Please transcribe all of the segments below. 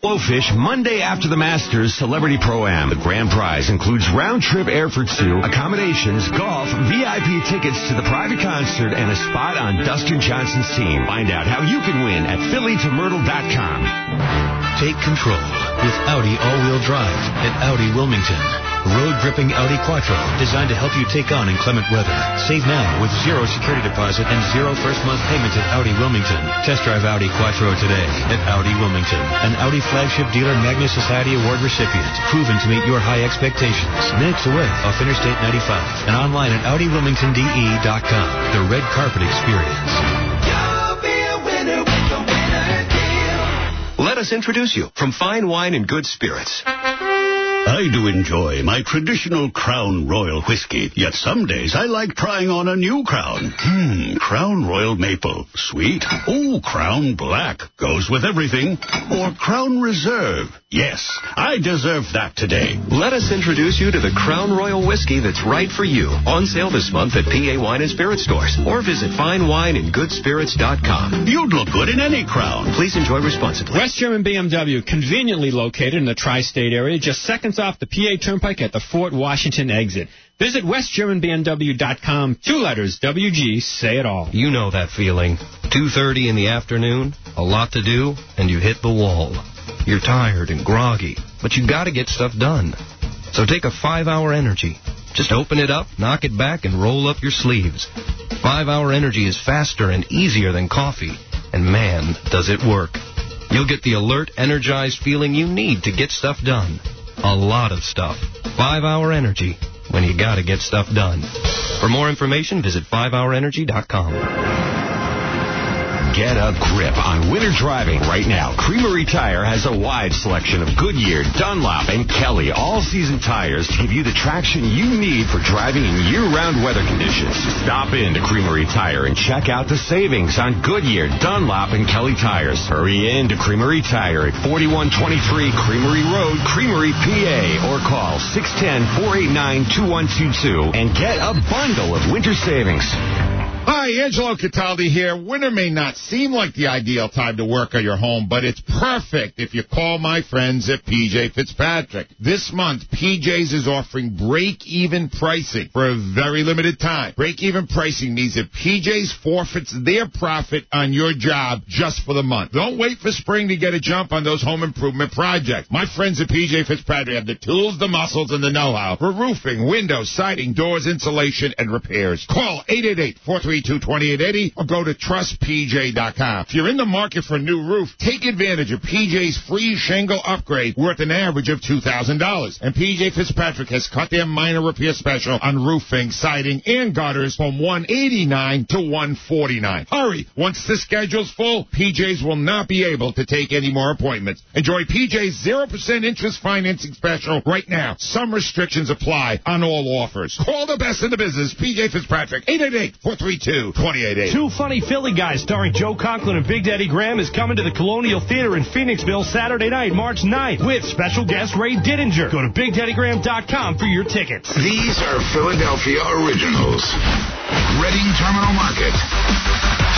Blowfish Monday after the Masters Celebrity Pro-Am. The grand prize includes round-trip air for two, accommodations, golf, VIP tickets to the private concert, and a spot on Dustin Johnson's team. Find out how you can win at phillytomyrtle.com. Take control with Audi all-wheel drive at Audi Wilmington. Road-gripping Audi Quattro, designed to help you take on inclement weather. Save now with zero security deposit and zero first-month payment at Audi Wilmington. Test drive Audi Quattro today at Audi Wilmington. An Audi flagship dealer Magna Society Award recipient, proven to meet your high expectations. Minutes away off Interstate 95 and online at AudiWilmingtonDE.com. The red carpet experience. Let us introduce you from fine wine and good spirits. I do enjoy my traditional Crown Royal whiskey, yet some days I like trying on a new Crown. Hmm, Crown Royal Maple. Sweet. Oh, Crown Black. Goes with everything. Or Crown Reserve. Yes, I deserve that today. Let us introduce you to the Crown Royal whiskey that's right for you. On sale this month at PA Wine and Spirit stores. Or visit finewineandgoodspirits.com. You'd look good in any crown. Please enjoy responsibly. West German BMW, conveniently located in the tri-state area, just seconds off the PA Turnpike at the Fort Washington exit. Visit westgermanbmw.com. Two letters, WG, say it all. You know that feeling. 2.30 in the afternoon, a lot to do, and you hit the wall. You're tired and groggy, but you gotta get stuff done. So take a five-hour energy. Just open it up, knock it back, and roll up your sleeves. Five-hour energy is faster and easier than coffee, and man, does it work. You'll get the alert, energized feeling you need to get stuff done. A lot of stuff. Five-hour energy when you gotta get stuff done. For more information, visit 5hourenergy.com. Get a grip on winter driving right now. Creamery Tire has a wide selection of Goodyear, Dunlop, and Kelly all-season tires to give you the traction you need for driving in year-round weather conditions. Stop in to Creamery Tire and check out the savings on Goodyear, Dunlop, and Kelly tires. Hurry in to Creamery Tire at 4123 Creamery Road, Creamery, PA, or call 610-489-2122 and get a bundle of winter savings. Hi, Angelo Cataldi here. Winter may not seem like the ideal time to work on your home, but it's perfect if you call my friends at PJ Fitzpatrick. This month, PJ's is offering break-even pricing for a very limited time. Break-even pricing means that PJ's forfeits their profit on your job just for the month. Don't wait for spring to get a jump on those home improvement projects. My friends at PJ Fitzpatrick have the tools, the muscles, and the know-how for roofing, windows, siding, doors, insulation, and repairs. Call 888 432 or go to trustpj.com. If you're in the market for a new roof, take advantage of PJ's free shingle upgrade worth an average of $2,000. And PJ Fitzpatrick has cut their minor repair special on roofing, siding, and gutters from 189 to 149. Hurry! Once the schedule's full, PJ's will not be able to take any more appointments. Enjoy PJ's 0% interest financing special right now. Some restrictions apply on all offers. Call the best in the business, PJ Fitzpatrick, 888 432 2880. Two Funny Philly Guys starring Joe Conklin and Big Daddy Graham is coming to the Colonial Theater in Phoenixville Saturday night, March 9th, with special guest Ray Didinger. Go to BigDaddyGraham.com for your tickets. These are Philadelphia originals. Reading Terminal Market,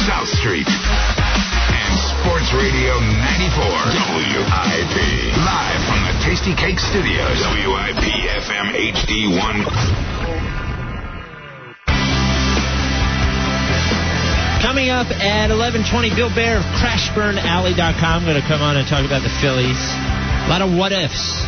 South Street, and Sports Radio 94 WIP. Live from the Tastykake Studios. WIP FM HD1. Up at 11:20, Bill Baer of CrashBurnAlley.com I'm going to come on and talk about the Phillies. A lot of what ifs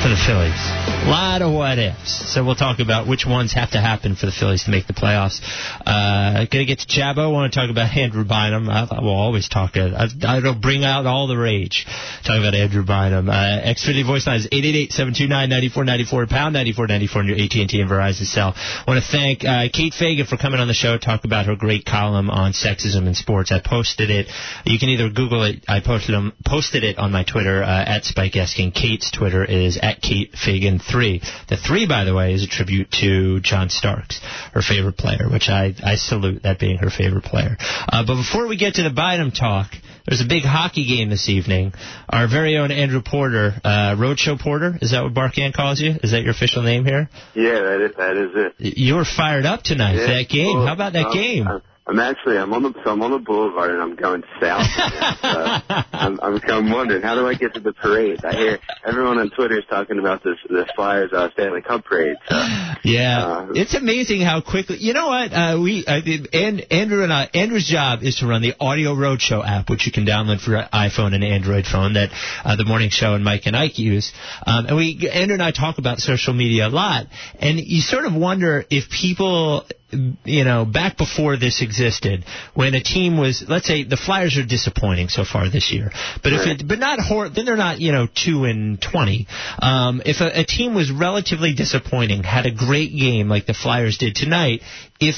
for the Phillies. A lot of what ifs. So we'll talk about which ones have to happen for the Phillies to make the playoffs. Uh, to get to Jabbo. I want to talk about Andrew Bynum. I, I will always talk. I, I'll bring out all the rage. Talk about Andrew Bynum. Uh, Xfinity voice line is 888-729-9494 pound 9494 on your AT&T and Verizon cell. I want to thank uh, Kate Fagan for coming on the show. Talk about her great column on sexism in sports. I posted it. You can either Google it. I posted them. Posted it on my Twitter uh, at Spike Eskin. Kate's Twitter is at Kate Fagan three. The three, by the way, is a tribute to John Starks, her favorite player, which I, I salute that being her favorite player. Uh, but before we get to the Bynum talk, there's a big hockey game this evening. Our very own Andrew Porter, uh, Roadshow Porter, is that what Barkann calls you? Is that your official name here? Yeah, that is, that is it. You were fired up tonight yeah. for that game. Well, How about that I'm, game? I'm, I'm actually I'm on the so I'm on the boulevard and I'm going south. now, so I'm, I'm I'm wondering how do I get to the parade? I hear everyone on Twitter is talking about this the Flyers uh, Stanley Cup parade. So, Yeah, uh, it's amazing how quickly. You know what? Uh, we uh, and Andrew and I. Andrew's job is to run the Audio Roadshow app, which you can download for iPhone and Android phone that uh, the morning show and Mike and Ike use. Um, and we Andrew and I talk about social media a lot, and you sort of wonder if people you know, back before this existed, when a team was, let's say, the Flyers are disappointing so far this year, but if it, but not hor- then they're not, you know, two and twenty. Um, if a, a team was relatively disappointing, had a great game like the Flyers did tonight, if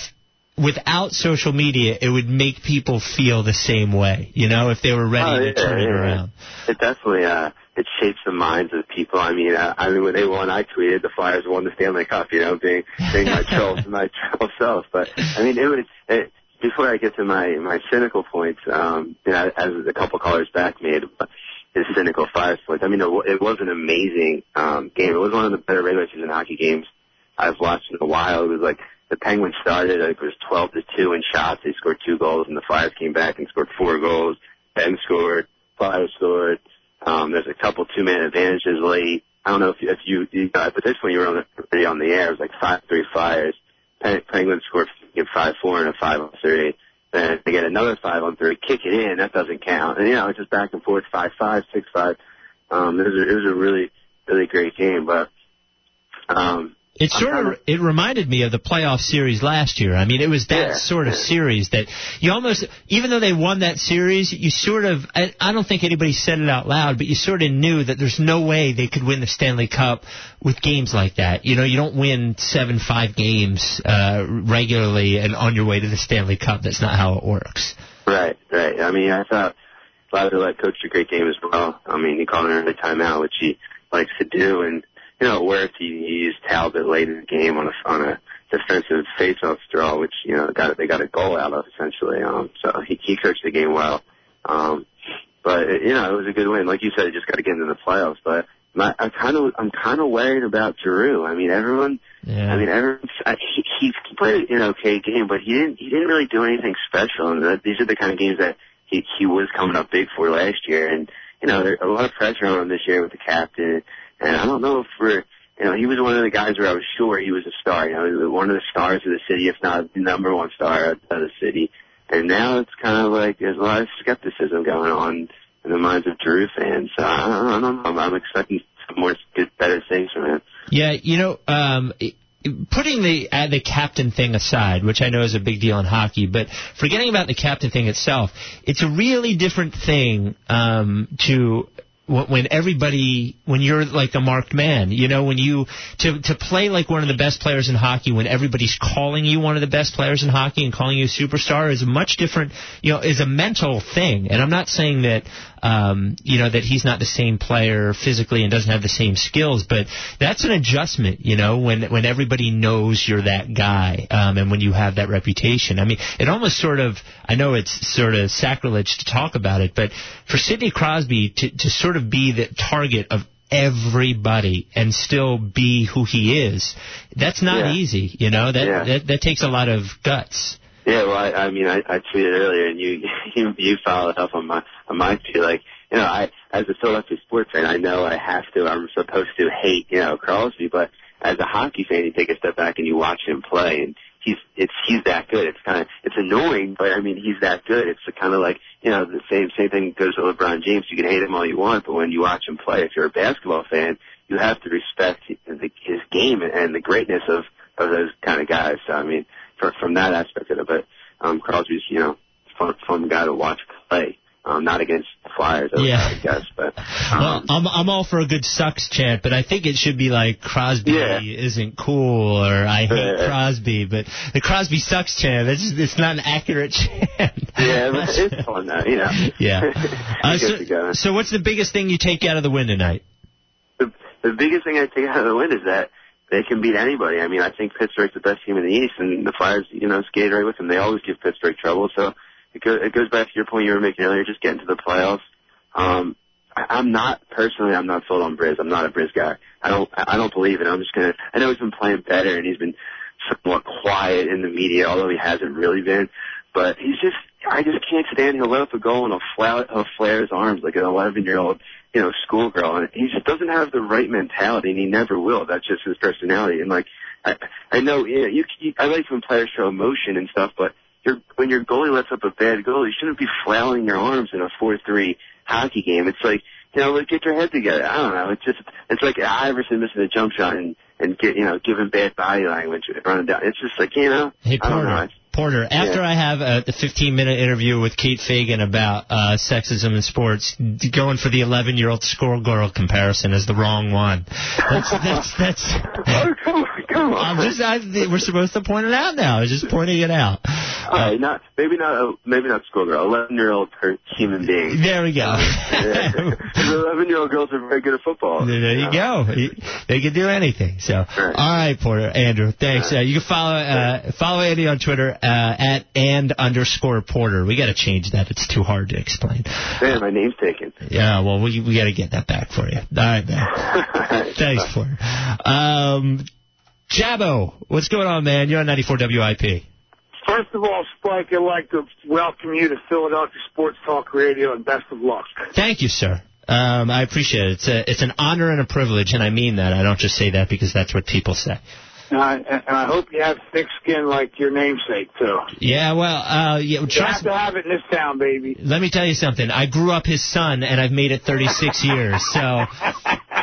without social media, it would make people feel the same way, you know, if they were ready Oh, to turn it yeah. around. it definitely uh it shapes the minds of the people. I mean, uh, I mean when they won, I tweeted the Flyers won the Stanley Cup. You know, being being my troll my troll self. But I mean, it was it, before I get to my my cynical points. Um, you know, as a couple callers back made. His cynical Flyers points. I mean, it, it was an amazing um, game. It was one of the better regular season hockey games I've watched in a while. It was like the Penguins started. I think it was 12 to two in shots. They scored two goals, and the Flyers came back and scored four goals. Ben scored. Flyers scored. Um, there's a couple two-man advantages late. I don't know if if you, you but this one you were on the, on the air. It was like five-three Flyers. Pen, Penguins scored five-four and a five-on-three. Then they get another five-on-three, kick it in. That doesn't count. And you know, it's just back and forth, five-five, six-five. Um, it was a, it was a really, really great game. But um, It sort of it reminded me of the playoff series last year. I mean, it was that sort of series that you almost, even though they won that series, you sort of, I, I don't think anybody said it out loud, but you sort of knew that there's no way they could win the Stanley Cup with games like that. You know, you don't win seven five games uh, regularly and on your way to the Stanley Cup. That's not how it works. Right, right. I mean, I thought Laviolette coached a great game as well. I mean, he called an early timeout, which he likes to do, and you know, it worked. He, he used Talbot late in the game on a on a defensive face-off draw, which you know got they got a goal out of essentially. Um, so he he coached the game well. Um, but you know, it was a good win. Like you said, he just got to get into the playoffs. But my, I'm kind of I'm kind of worried about Giroux. I mean, everyone. Yeah. I mean, everyone. I, he, he played an okay game, but he didn't he didn't really do anything special. And that, these are the kind of games that he he was coming up big for last year. And you know, there's a lot of pressure on him this year with the captain. And I don't know if we're you know, he was one of the guys where I was sure he was a star. You know, one of the stars of the city, if not the number one star of the city. And now it's kind of like there's a lot of skepticism going on in the minds of Drew fans. So I don't, know. I'm, expecting some more good, better things from him. Yeah, you know, um, putting the uh, the captain thing aside, which I know is a big deal in hockey, but forgetting about the captain thing itself, it's a really different thing um, to when everybody when you're like a marked man you know when you to to play like one of the best players in hockey when everybody's calling you one of the best players in hockey and calling you a superstar is a much different you know is a mental thing. And i'm not saying that um you know that he's not the same player physically and doesn't have the same skills but that's an adjustment you know when when everybody knows you're that guy um and when you have that reputation i mean it almost sort of i know it's sort of sacrilege to talk about it but for sidney crosby to to sort of be the target of everybody and still be who he is that's not Yeah. easy you know that, Yeah. that that takes a lot of guts Yeah, well, I, I mean, I, I tweeted earlier, and you you you followed up on my on my tweet. Like, you know, I as a Philadelphia sports fan, I know I have to. I'm supposed to hate, you know, Crosby, but as a hockey fan, you take a step back and you watch him play, and he's it's he's that good. It's kind of it's annoying, but I mean, he's that good. It's kind of like you know the same same thing goes with LeBron James. You can hate him all you want, but when you watch him play, if you're a basketball fan, you have to respect the, his game and the greatness of of those kind of guys. So I mean, from from that aspect of it, but um, Crosby's you know fun fun guy to watch play. Um, not against the Flyers, I Yeah. I guess, but well, I'm I'm all for a good sucks chant, but I think it should be like Crosby Yeah. isn't cool or I hate Yeah. Crosby, but the Crosby sucks chant it's it's not an accurate chant. yeah, but it's fun though, you know. Yeah. Uh, so, so what's the biggest thing you take out of the win tonight? the, the biggest thing I take out of the win is that they can beat anybody. I mean, I think Pittsburgh's the best team in the East, and the Flyers, you know, skated right with them. They always give Pittsburgh trouble. So it, go, it goes back to your point you were making earlier, just getting to the playoffs. Um, I, I'm not personally, I'm not sold on Briz. I'm not a Briz guy. I don't, I don't believe it. I'm just gonna. I know he's been playing better, and he's been somewhat quiet in the media, although he hasn't really been. but he's just I just can't stand. He'll let up a goal and he'll flare, he'll flare his arms like an 11 year old, you know, schoolgirl, and he just doesn't have the right mentality, and he never will. That's just his personality. And like, I, I know, yeah, you, you, I like when players show emotion and stuff, but you're, when your goalie lets up a bad goal, you shouldn't be flailing your arms in a 4-3 hockey game. It's like, you know, like get your head together. I don't know. It's just, it's like Iverson missing a jump shot and, and get, you know, giving bad body language running down. It's just like, you know, Hey, I don't know. Porter. After Yeah. I have uh, the 15-minute interview with Kate Fagan about uh, sexism in sports, going for the 11-year-old schoolgirl comparison is the wrong one. That's that's that's. Oh, come on, come on. I'm just. I, we're supposed to point it out now. I was just pointing it out. All right, not maybe not a, maybe not schoolgirl, eleven year old human being. There we go. Eleven year old girls are very good at football. There you go. They can do anything. So, all right, Porter, Andrew, thanks. Uh, you can follow uh, follow Andy on Twitter uh, at and underscore Porter. We got to change that. It's too hard to explain. Man, my name's taken. Yeah, well, we we got to get that back for you. All right, man. Thanks, Porter. Um, Jabbo, what's going on, man? You're on 94 WIP. First of all, Spike, I'd like to welcome you to Philadelphia Sports Talk Radio and best of luck. Thank you, sir. Um, I appreciate it. It's a, it's an honor and a privilege, and I mean that. I don't just say that because that's what people say. And I, and I hope you have thick skin like your namesake, too. Yeah, well, uh, yeah, You have trust to have it in this town, baby. Let me tell you something. I grew up his son, and I've made it 36 years. So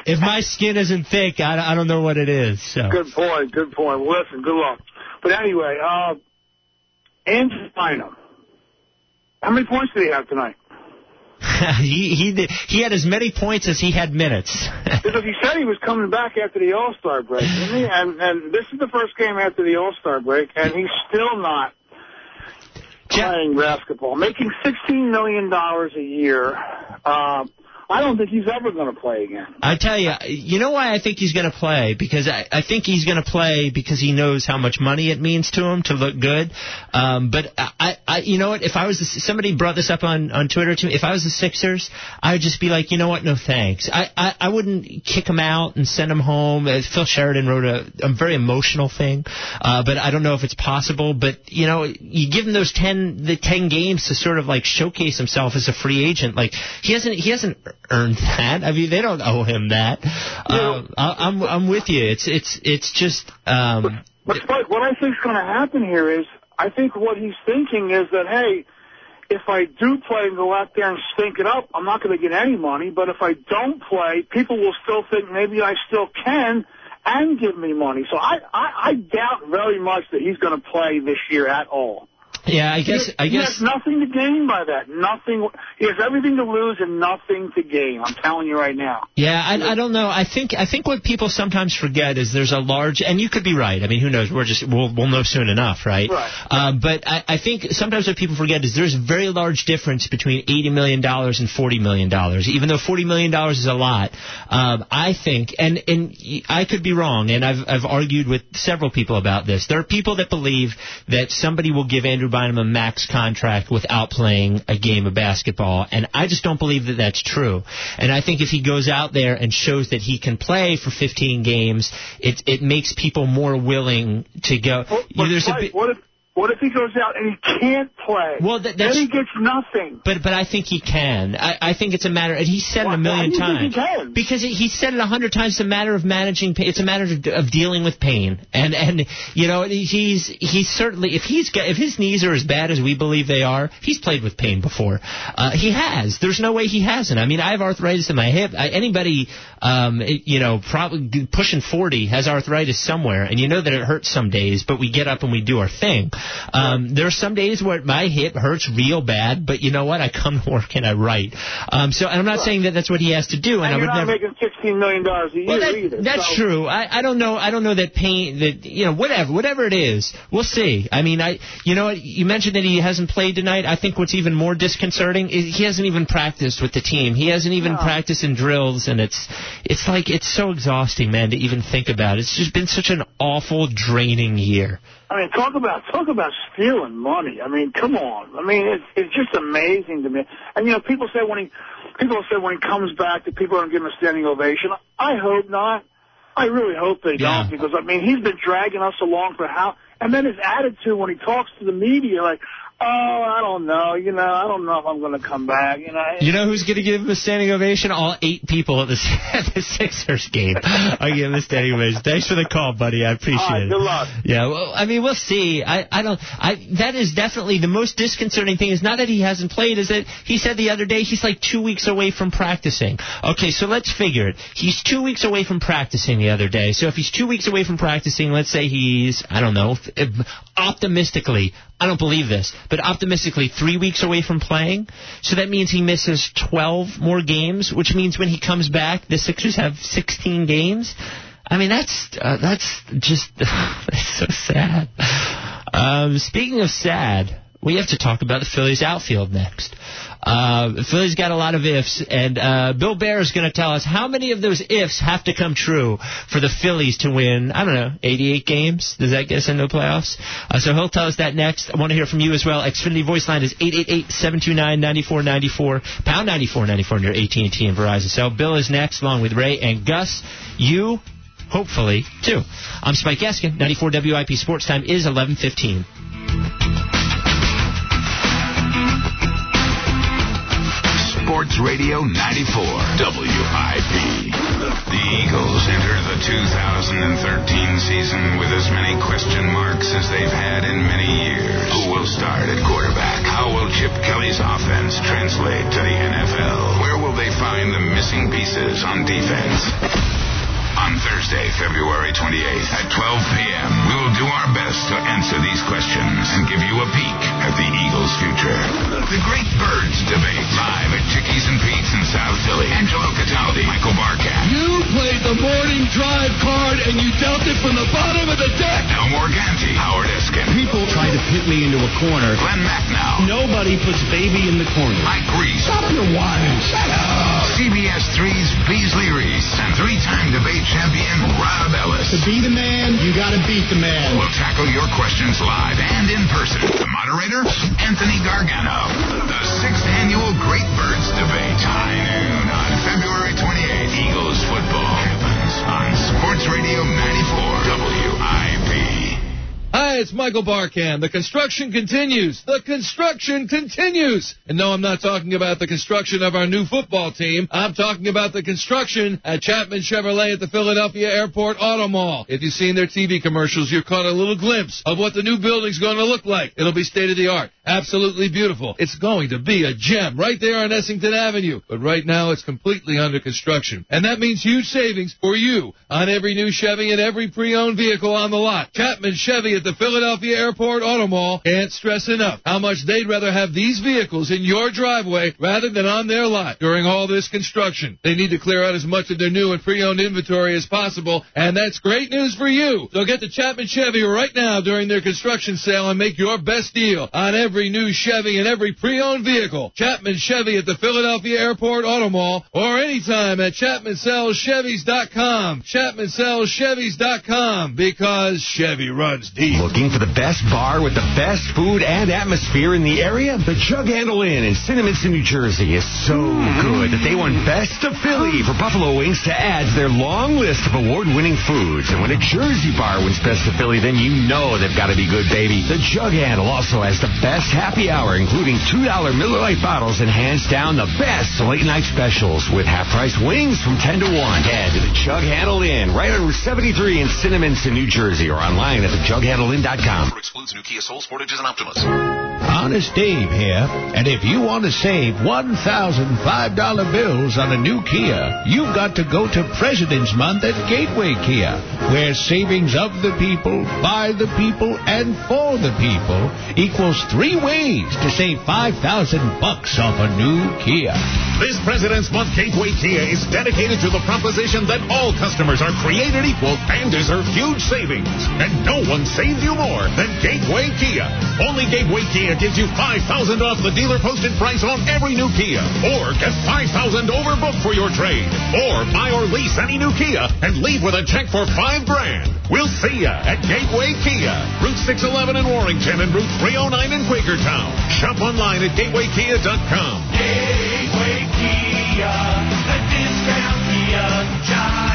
if my skin isn't thick, I, I don't know what it is. So Good point, good point. Well, listen, good luck. But anyway, uh, Andrew Bynum. How many points did he have tonight? he he did, he had as many points as he had minutes. Because he said he was coming back after the All-Star break, didn't he? And, and this is the first game after the All-Star break, and he's still not playing basketball. Making $16 million a year. Uh, I don't think he's ever going to play again. I tell you, you know why I think he's going to play? Because I, I think he's going to play because he knows how much money it means to him to look good. Um, but I, I, you know what? If I was somebody brought this up on on Twitter to me, if I was the Sixers, I would just be like, you know what? No thanks. I, I, I wouldn't kick him out and send him home. Uh, Phil Sheridan wrote a, a very emotional thing, uh, but I don't know if it's possible. But you know, you give him those ten the ten games to sort of like showcase himself as a free agent. Like he hasn't he hasn't earned that. I mean, they don't owe him that. Uh, I, I'm I'm with you. It's it's it's just. Um, But Spike, what I think is going to happen here is, I think what he's thinking is that, hey, if I do play and go out there and stink it up, I'm not going to get any money. But if I don't play, people will still think maybe I still can and give me money. So I, I, I doubt very much that he's going to play this year at all. Yeah, I guess. I he guess. has nothing to gain by that. Nothing. He has everything to lose and nothing to gain. I'm telling you right now. Yeah, I, I don't know. I think I think what people sometimes forget is there's a large, and you could be right. I mean, who knows? We're just we'll we'll know soon enough, right? Right. Um, but I, I think sometimes what people forget is there's a very large difference between eighty million dollars and forty million dollars. Even though forty million dollars is a lot, um, I think, and and I could be wrong, and I've I've argued with several people about this. There are people that believe that somebody will give Andrew Bynum a max contract without playing a game of basketball, and I just don't believe that that's true. And I think if he goes out there and shows that he can play for 15 games, it it makes people more willing to go. You know, there's a Spike, bit- what if what if he goes out and he can't play? Well, that, then he gets nothing. But but I think he can. I, I think it's a matter, and he said it a million why do you times. he? Because he said it a hundred times. It's a matter of managing. pain. It's a matter of, of dealing with pain. And and you know he's he's certainly if he's got, if his knees are as bad as we believe they are, he's played with pain before. Uh, he has. There's no way he hasn't. I mean, I have arthritis in my hip. I, anybody um you know probably pushing 40 has arthritis somewhere, and you know that it hurts some days. But we get up and we do our thing. Um, there are some days where my hip hurts real bad, but you know what? I come to work and I write. Um, so and I'm not saying that that's what he has to do, and, and I would not never. making sixteen million dollars a year Well, that, either. that's so. true. I, I don't know. I don't know that pain. That you know, whatever, whatever it is, we'll see. I mean, I, you know, what? you mentioned that he hasn't played tonight. I think what's even more disconcerting is he hasn't even practiced with the team. He hasn't even practiced in drills, and it's, it's like it's so exhausting, man, to even think about. It's just been such an awful, draining year. I mean, talk about talk about stealing money. I mean, come on. I mean, it's it's just amazing to me. And you know, people say when he people say when he comes back that people are going to give him a standing ovation. I hope not. I really hope they Yeah. don't because I mean he's been dragging us along for how. And then his attitude when he talks to the media, like, Oh, I don't know. You know, I don't know if I'm going to come back. You know. You know who's going to give him a standing ovation? All eight people at the, at the Sixers game are giving him a standing ovation. Thanks for the call, buddy. I appreciate right, it. good luck. Yeah, well, I mean, we'll see. I, I don't. I that is definitely the most disconcerting thing. Is not that he hasn't played. Is that he said the other day he's like two weeks away from practicing. Okay, so let's figure it. He's two weeks away from practicing the other day. So if he's two weeks away from practicing, let's say he's I don't know, optimistically. I don't believe this, but optimistically, three weeks away from playing. So that means he misses 12 more games, which means when he comes back, the Sixers have 16 games. I mean, that's uh, that's just that's so sad. Um, speaking of sad, we have to talk about the Phillies outfield next. Uh, the Phillies got a lot of ifs, and uh, Bill Baer is going to tell us how many of those ifs have to come true for the Phillies to win, I don't know, 88 games? Does that get us into the playoffs? Uh, so he'll tell us that next. I want to hear from you as well. Xfinity voice line is 888-729-9494, pound 9494 near AT&T and Verizon. So Bill is next, along with Ray and Gus. You hopefully, too. I'm Spike Eskin. 94 WIP Sports Time is 11:15. Sports Radio 94 WIP. The Eagles enter the 2013 season with as many question marks as they've had in many years. Who will start at quarterback? How will Chip Kelly's offense translate to the NFL? Where will they find the missing pieces on defense? On Thursday, February 28th at 12 p.m., we will do our best to answer these questions and give you a peek at the Eagles' future. The Great Birds Debate, live at Chickies and Pete's in South Philly. Angelo Cataldi, Michael Barkann. You played the morning drive card and you dealt it from the bottom of the deck. Al Morganti, Howard Eskin. People try to pit me into a corner. Glenn Macnow. Nobody puts baby in the corner. Mike Reese. Stop your whining. Shut up. CBS 3's Beasley Reese and three-time debate champion Rob Ellis. To be the man, you got to beat the man. We'll tackle your questions live and in person. The moderator, Anthony Gargano. The sixth annual Great Birds Debate. High noon on February 28th. Eagles football happens on Sports Radio 94 WIP. Hi, it's Michael Barkann. The construction continues. The construction continues. And no, I'm not talking about the construction of our new football team. I'm talking about the construction at Chapman Chevrolet at the Philadelphia Airport Auto Mall. If you've seen their TV commercials, you've caught a little glimpse of what the new building's going to look like. It'll be state of the art. Absolutely beautiful. It's going to be a gem right there on Essington Avenue. But right now it's completely under construction. And that means huge savings for you on every new Chevy and every pre-owned vehicle on the lot. Chapman Chevy at the Philadelphia Airport Auto Mall can't stress enough how much they'd rather have these vehicles in your driveway rather than on their lot during all this construction. They need to clear out as much of their new and pre-owned inventory as possible, and that's great news for you. So get to Chapman Chevy right now during their construction sale and make your best deal on every new Chevy and every pre-owned vehicle. Chapman Chevy at the Philadelphia Airport Auto Mall or anytime at ChapmanSellsChevys.com. ChapmanSellsChevys.com because Chevy runs deep. Looking for the best bar with the best food and atmosphere in the area? The Jug Handle Inn in Cinnaminson, New Jersey is so good that they won Best of Philly for Buffalo Wings to add to their long list of award-winning foods. And when a Jersey bar wins Best of Philly, then you know they've got to be good, baby. The Jug Handle also has the best happy hour, including $2 Miller Lite bottles and hands down the best late-night specials with half-price wings from 10 to 1. Head to the Jug Handle Inn right on Route 73 in Cinnaminson, New Jersey, or online at thejughandleinn.com. Excludes new Kia Soul, Sportages, and Optimas. Honest Dave here, and if you want to save $1,005 bills on a new Kia, you've got to go to President's Month at Gateway Kia, where savings of the people, by the people, and for the people equals three ways to save 5000 bucks off a new Kia. This President's Month Gateway Kia is dedicated to the proposition that all customers are created equal and deserve huge savings. And no one saves you more than Gateway Kia. Only Gateway Kia gives you 5000 off the dealer posted price on every new Kia. Or get 5000 overbooked for your trade. Or buy or lease any new Kia and leave with a check for 5 grand. We'll see ya at Gateway Kia. Route 611 in Warrington and Route 309 in Quakertown. Shop online at gatewaykia.com. Gateway Kia, the discount Kia giant.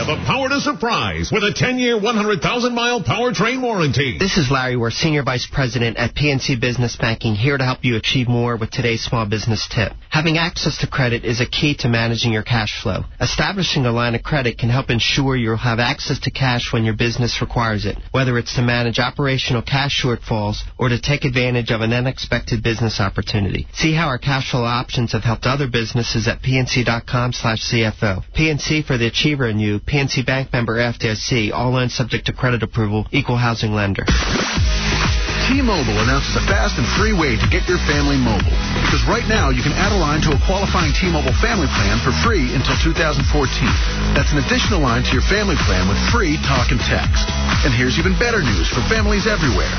Kia, the power to surprise with a 10-year, 100,000-mile powertrain warranty. This is Larry We're Senior Vice President at PNC Business Banking, here to help you achieve more with today's small business tip. Having access to credit is a key to managing your cash flow. Establishing a line of credit can help ensure you'll have access to cash when your business requires it, whether it's to manage operational cash shortfalls or to take advantage of an unexpected business opportunity. See how our cash flow options have helped other businesses at pnc.com slash CFO. PNC for the achiever in you, PNC Bank member FDIC, all loans subject to credit approval, equal housing lender. T-Mobile announces a fast and free way to get your family mobile. Because right now, you can add a line to a qualifying T-Mobile family plan for free until 2014. That's an additional line to your family plan with free talk and text. And here's even better news for families everywhere.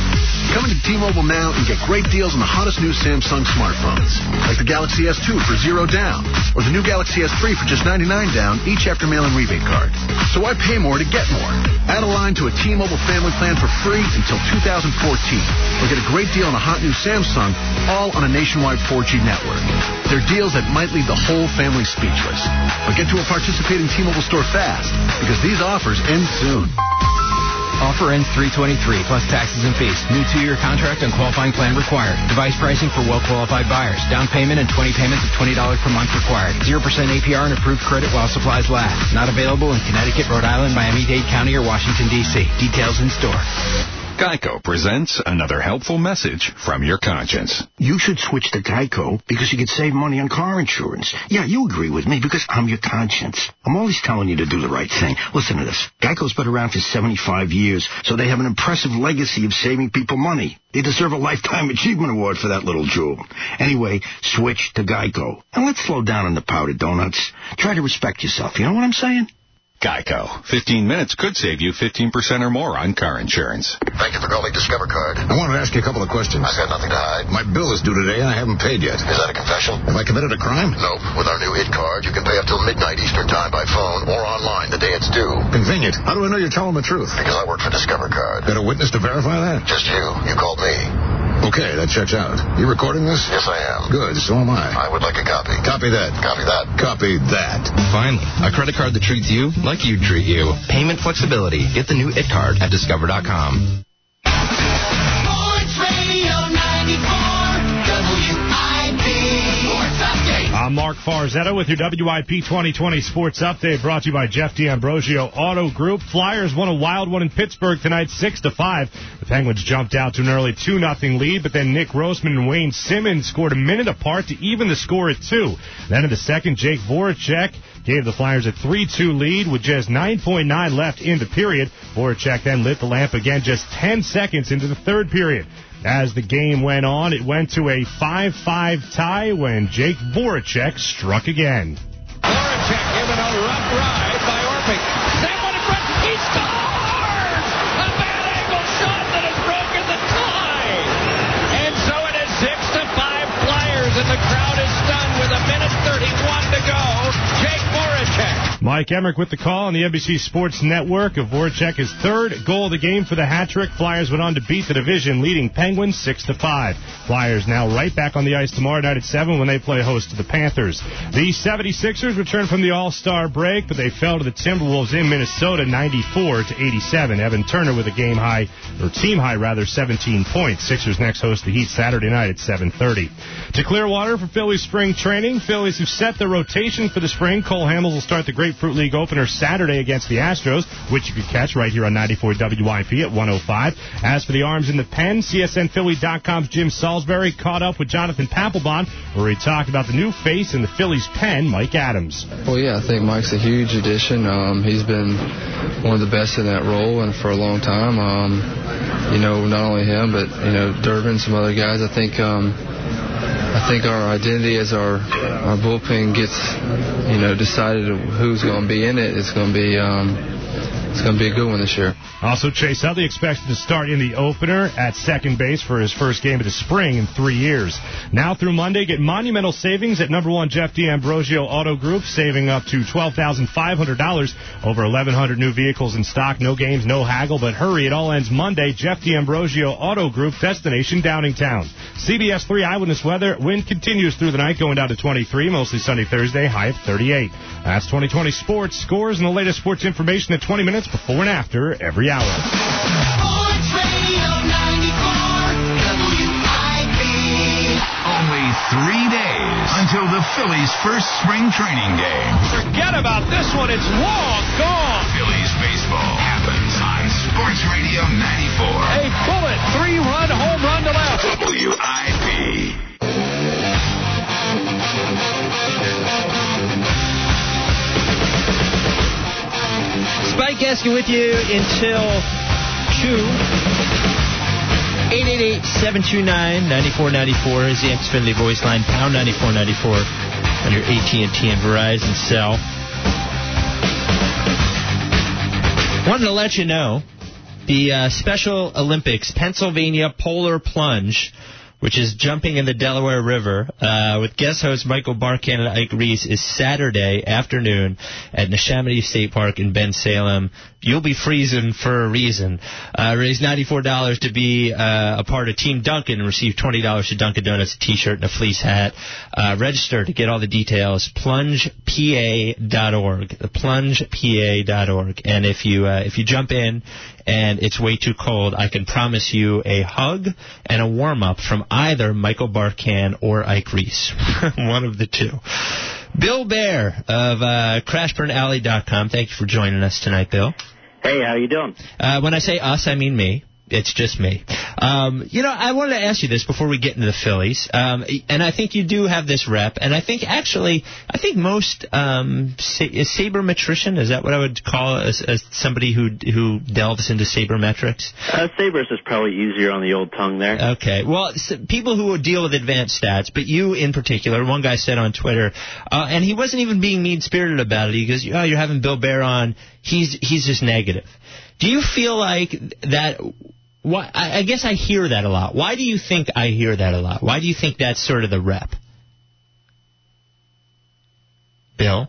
Come into T-Mobile now and get great deals on the hottest new Samsung smartphones, like the Galaxy S2 for zero down, or the new Galaxy S3 for just 99 down, each after mail-in rebate card. So why pay more to get more? Add a line to a T-Mobile family plan for free until 2014 or get a great deal on a hot new Samsung, all on a nationwide 4G network. They're deals that might leave the whole family speechless. But get to a participating T-Mobile store fast, because these offers end soon. Offer ends 323 plus taxes and fees. New two-year contract and qualifying plan required. Device pricing for well-qualified buyers. Down payment and 20 payments of $20 per month required. 0% APR and approved credit while supplies last. Not available in Connecticut, Rhode Island, Miami-Dade County, or Washington, D.C. Details in store. Geico presents another helpful message from your conscience. You should switch to Geico because you could save money on car insurance. Yeah, you agree with me because I'm your conscience. I'm always telling you to do the right thing. Listen to this. Geico's been around for 75 years, so they have an impressive legacy of saving people money. They deserve a Lifetime Achievement Award for that little jewel. Anyway, switch to Geico. And let's slow down on the powdered donuts. Try to respect yourself, you know what I'm saying? Geico. 15 minutes could save you 15% or more on car insurance. Thank you for calling Discover Card. I wanted to ask you a couple of questions. I've got nothing to hide. My bill is due today and I haven't paid yet. Is that a confession? Have I committed a crime? Nope. With our new IT card, you can pay up till midnight Eastern Time by phone or online the day it's due. Convenient. How do I know you're telling the truth? Because I work for Discover Card. Got a witness to verify that? Just you. You called me. Okay, that checks out. You recording this? Yes, I am. Good, so am I. I would like a copy. Copy that. Copy that. Copy that. Finally, a credit card that treats you like you treat you. Payment flexibility. Get the new IT card at discover.com. I'm Mark Farzetta with your WIP 2020 Sports Update brought to you by Jeff D'Ambrosio Auto Group. Flyers won a wild one in Pittsburgh tonight, 6 to 5. The Penguins jumped out to an early 2 0 lead, but then Nick Grossman and Wayne Simmonds scored a minute apart to even the score at 2. Then in the second, Jake Voracek gave the Flyers a 3-2 lead with just 9.9 left in the period. Voracek then lit the lamp again just 10 seconds into the third period. As the game went on, it went to a 5-5 tie when Jake Voracek struck again. Voracek given a rough Mike Emrick with the call on the NBC Sports Network of Voracek, his third goal of the game for the hat trick. Flyers went on to beat the division, leading Penguins 6 to 5. Flyers now right back on the ice tomorrow night at 7 when they play host to the Panthers. The 76ers returned from the All-Star break, but they fell to the Timberwolves in Minnesota 94 to 87. Evan Turner with a game high, or team high rather, 17 points. Sixers next host the Heat Saturday night at 7:30. To Clearwater for Phillies spring training. Phillies have set the rotation for the spring. Cole Hamels will start the Grapefruit League opener Saturday against the Astros, which you can catch right here on 94 WIP at 105. As for the arms in the pen, CSNPhilly.com's Jim Salisbury caught up with Jonathan Papelbon, where he talked about the new face in the Phillies pen, Mike Adams. Well, yeah, I think Mike's a huge addition. Um, he's been one of the best in that role and for a long time. Um, you know, not only him, but you know, Durbin, some other guys. I think. Um, I think our identity as our our bullpen gets, you know, decided who's going to be in it. It's going to be um, it's going to be a good one this year. Also, Chase Utley expected to start in the opener at second base for his first game of the spring in three years. Now through Monday, get monumental savings at number one Jeff D'Ambrosio Auto Group, saving up to $12,500 over 1,100 new vehicles in stock. No games, no haggle, but hurry, it all ends Monday. Jeff D'Ambrosio Auto Group, destination Downingtown. CBS 3 eyewitness weather. Wind continues through the night, going down to 23, mostly sunny Thursday, high of 38. That's 2020 sports scores and the latest sports information at 20 minutes minutes before and after every hour. Sports Radio 94 WIP. Only three days until the Phillies' first spring training game. Forget about this one. It's long gone. Phillies baseball happens on Sports Radio 94. A bullet, three-run home run to left. WIP. Spike Eskin with you until 2. 888-729-9494 is the Xfinity voice line, pound 9494 on your AT&T and Verizon cell. Wanted to let you know the uh, Special Olympics Pennsylvania Polar Plunge, which is jumping in the Delaware River, uh, with guest host Michael Barkann and Ike Reese, is Saturday afternoon at Neshaminy State Park in Bensalem. You'll be freezing for a reason. Uh, raise $94 to be uh, a part of Team Dunkin and receive $20 to Dunkin' Donuts, a t-shirt, and a fleece hat. Uh, register to get all the details, plungepa.org, plungepa.org. And if you, uh, if you jump in and it's way too cold, I can promise you a hug and a warm-up from either Michael Barkann or Ike Reese. One of the two. Bill Baer of uh, CrashBurnAlley.com. Thank you for joining us tonight, Bill. Hey, how you doing? Uh, when I say us, I mean me. It's just me. Um, you know, I wanted to ask you this before we get into the Phillies, um, and I think you do have this rep, and I think actually, I think most um, sa- is sabermetrician is that what I would call as, as somebody who who delves into sabermetrics? Uh, Sabres is probably easier on the old tongue there. Okay. Well, s- people who deal with advanced stats, but you in particular, one guy said on Twitter, uh, and he wasn't even being mean spirited about it. He goes, "Oh, you're having Bill Baer on. He's he's just negative." Do you feel like that? Why, I I guess I hear that a lot. Why do you think I hear that a lot? Why do you think that's sort of the rep? Bill?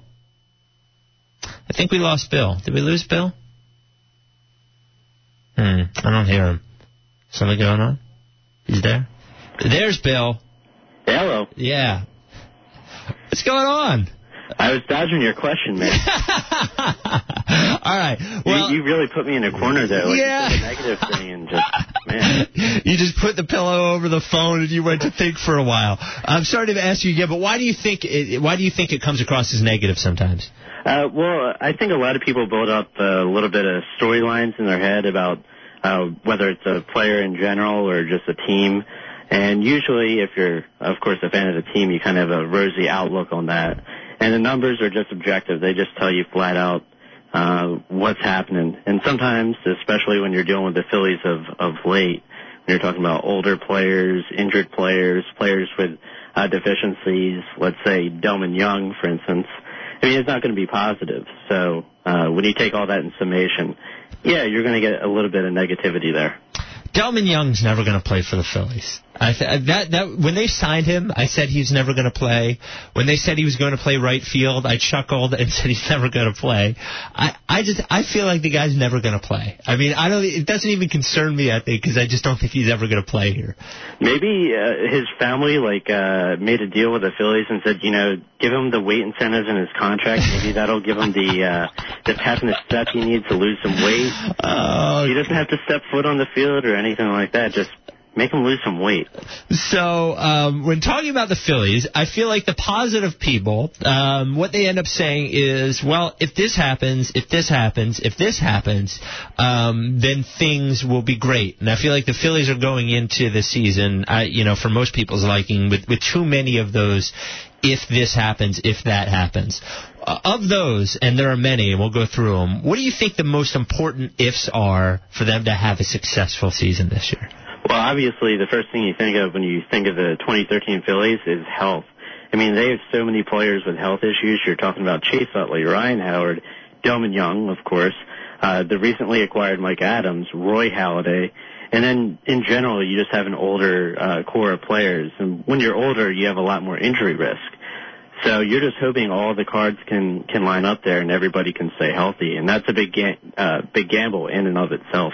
I think we lost Bill. Did we lose Bill? Hmm, I don't hear him. Something going on? He's there? There's Bill. Hello. Yeah. What's going on? I was dodging your question, man. All right. Well, you, you really put me in a corner there. Like Yeah. you negative thing and just, man. you just put the pillow over the phone and you went to think for a while. I'm sorry to ask you again, but why do you think it, why do you think it comes across as negative sometimes? Uh, well, I think a lot of people build up a little bit of storylines in their head about uh, whether it's a player in general or just a team. And usually, if you're, of course, a fan of the team, you kind of have a rosy outlook on that. And the numbers are just objective. They just tell you flat out uh, what's happening. And sometimes, especially when you're dealing with the Phillies of, of late, when you're talking about older players, injured players, players with uh, deficiencies, let's say Delmon Young, for instance, I mean, it's not going to be positive. So uh, when you take all that in summation, yeah, you're going to get a little bit of negativity there. Delmon Young's never going to play for the Phillies. I th- that that when they signed him, I said he's never going to play. When they said he was going to play right field, I chuckled and said he's never going to play. I I just I feel like the guy's never going to play. I mean, I don't. It doesn't even concern me. I think because I just don't think he's ever going to play here. Maybe uh, his family like uh, made a deal with the Phillies and said, you know, give him the weight incentives in his contract. Maybe that'll give him the uh, the pep in the step he needs to lose some weight. Oh, he doesn't have to step foot on the field or anything like that. Just make them lose some weight. So um, when talking about the Phillies, I feel like the positive people, um, what they end up saying is, well, if this happens, if this happens, if this happens, um, then things will be great. And I feel like the Phillies are going into the season, I, you know, for most people's liking, with, with too many of those. If this happens, if that happens. Uh, of those, and there are many, and we'll go through them, what do you think the most important ifs are for them to have a successful season this year? Well, obviously, the first thing you think of when you think of the 2013 Phillies is health. I mean, they have so many players with health issues. You're talking about Chase Utley, Ryan Howard, Delmon Young, of course, uh, the recently acquired Mike Adams, Roy Halladay, and then in general, you just have an older uh, core of players. And when you're older, you have a lot more injury risk. So you're just hoping all the cards can can line up there and everybody can stay healthy, and that's a big ga- uh, big gamble in and of itself.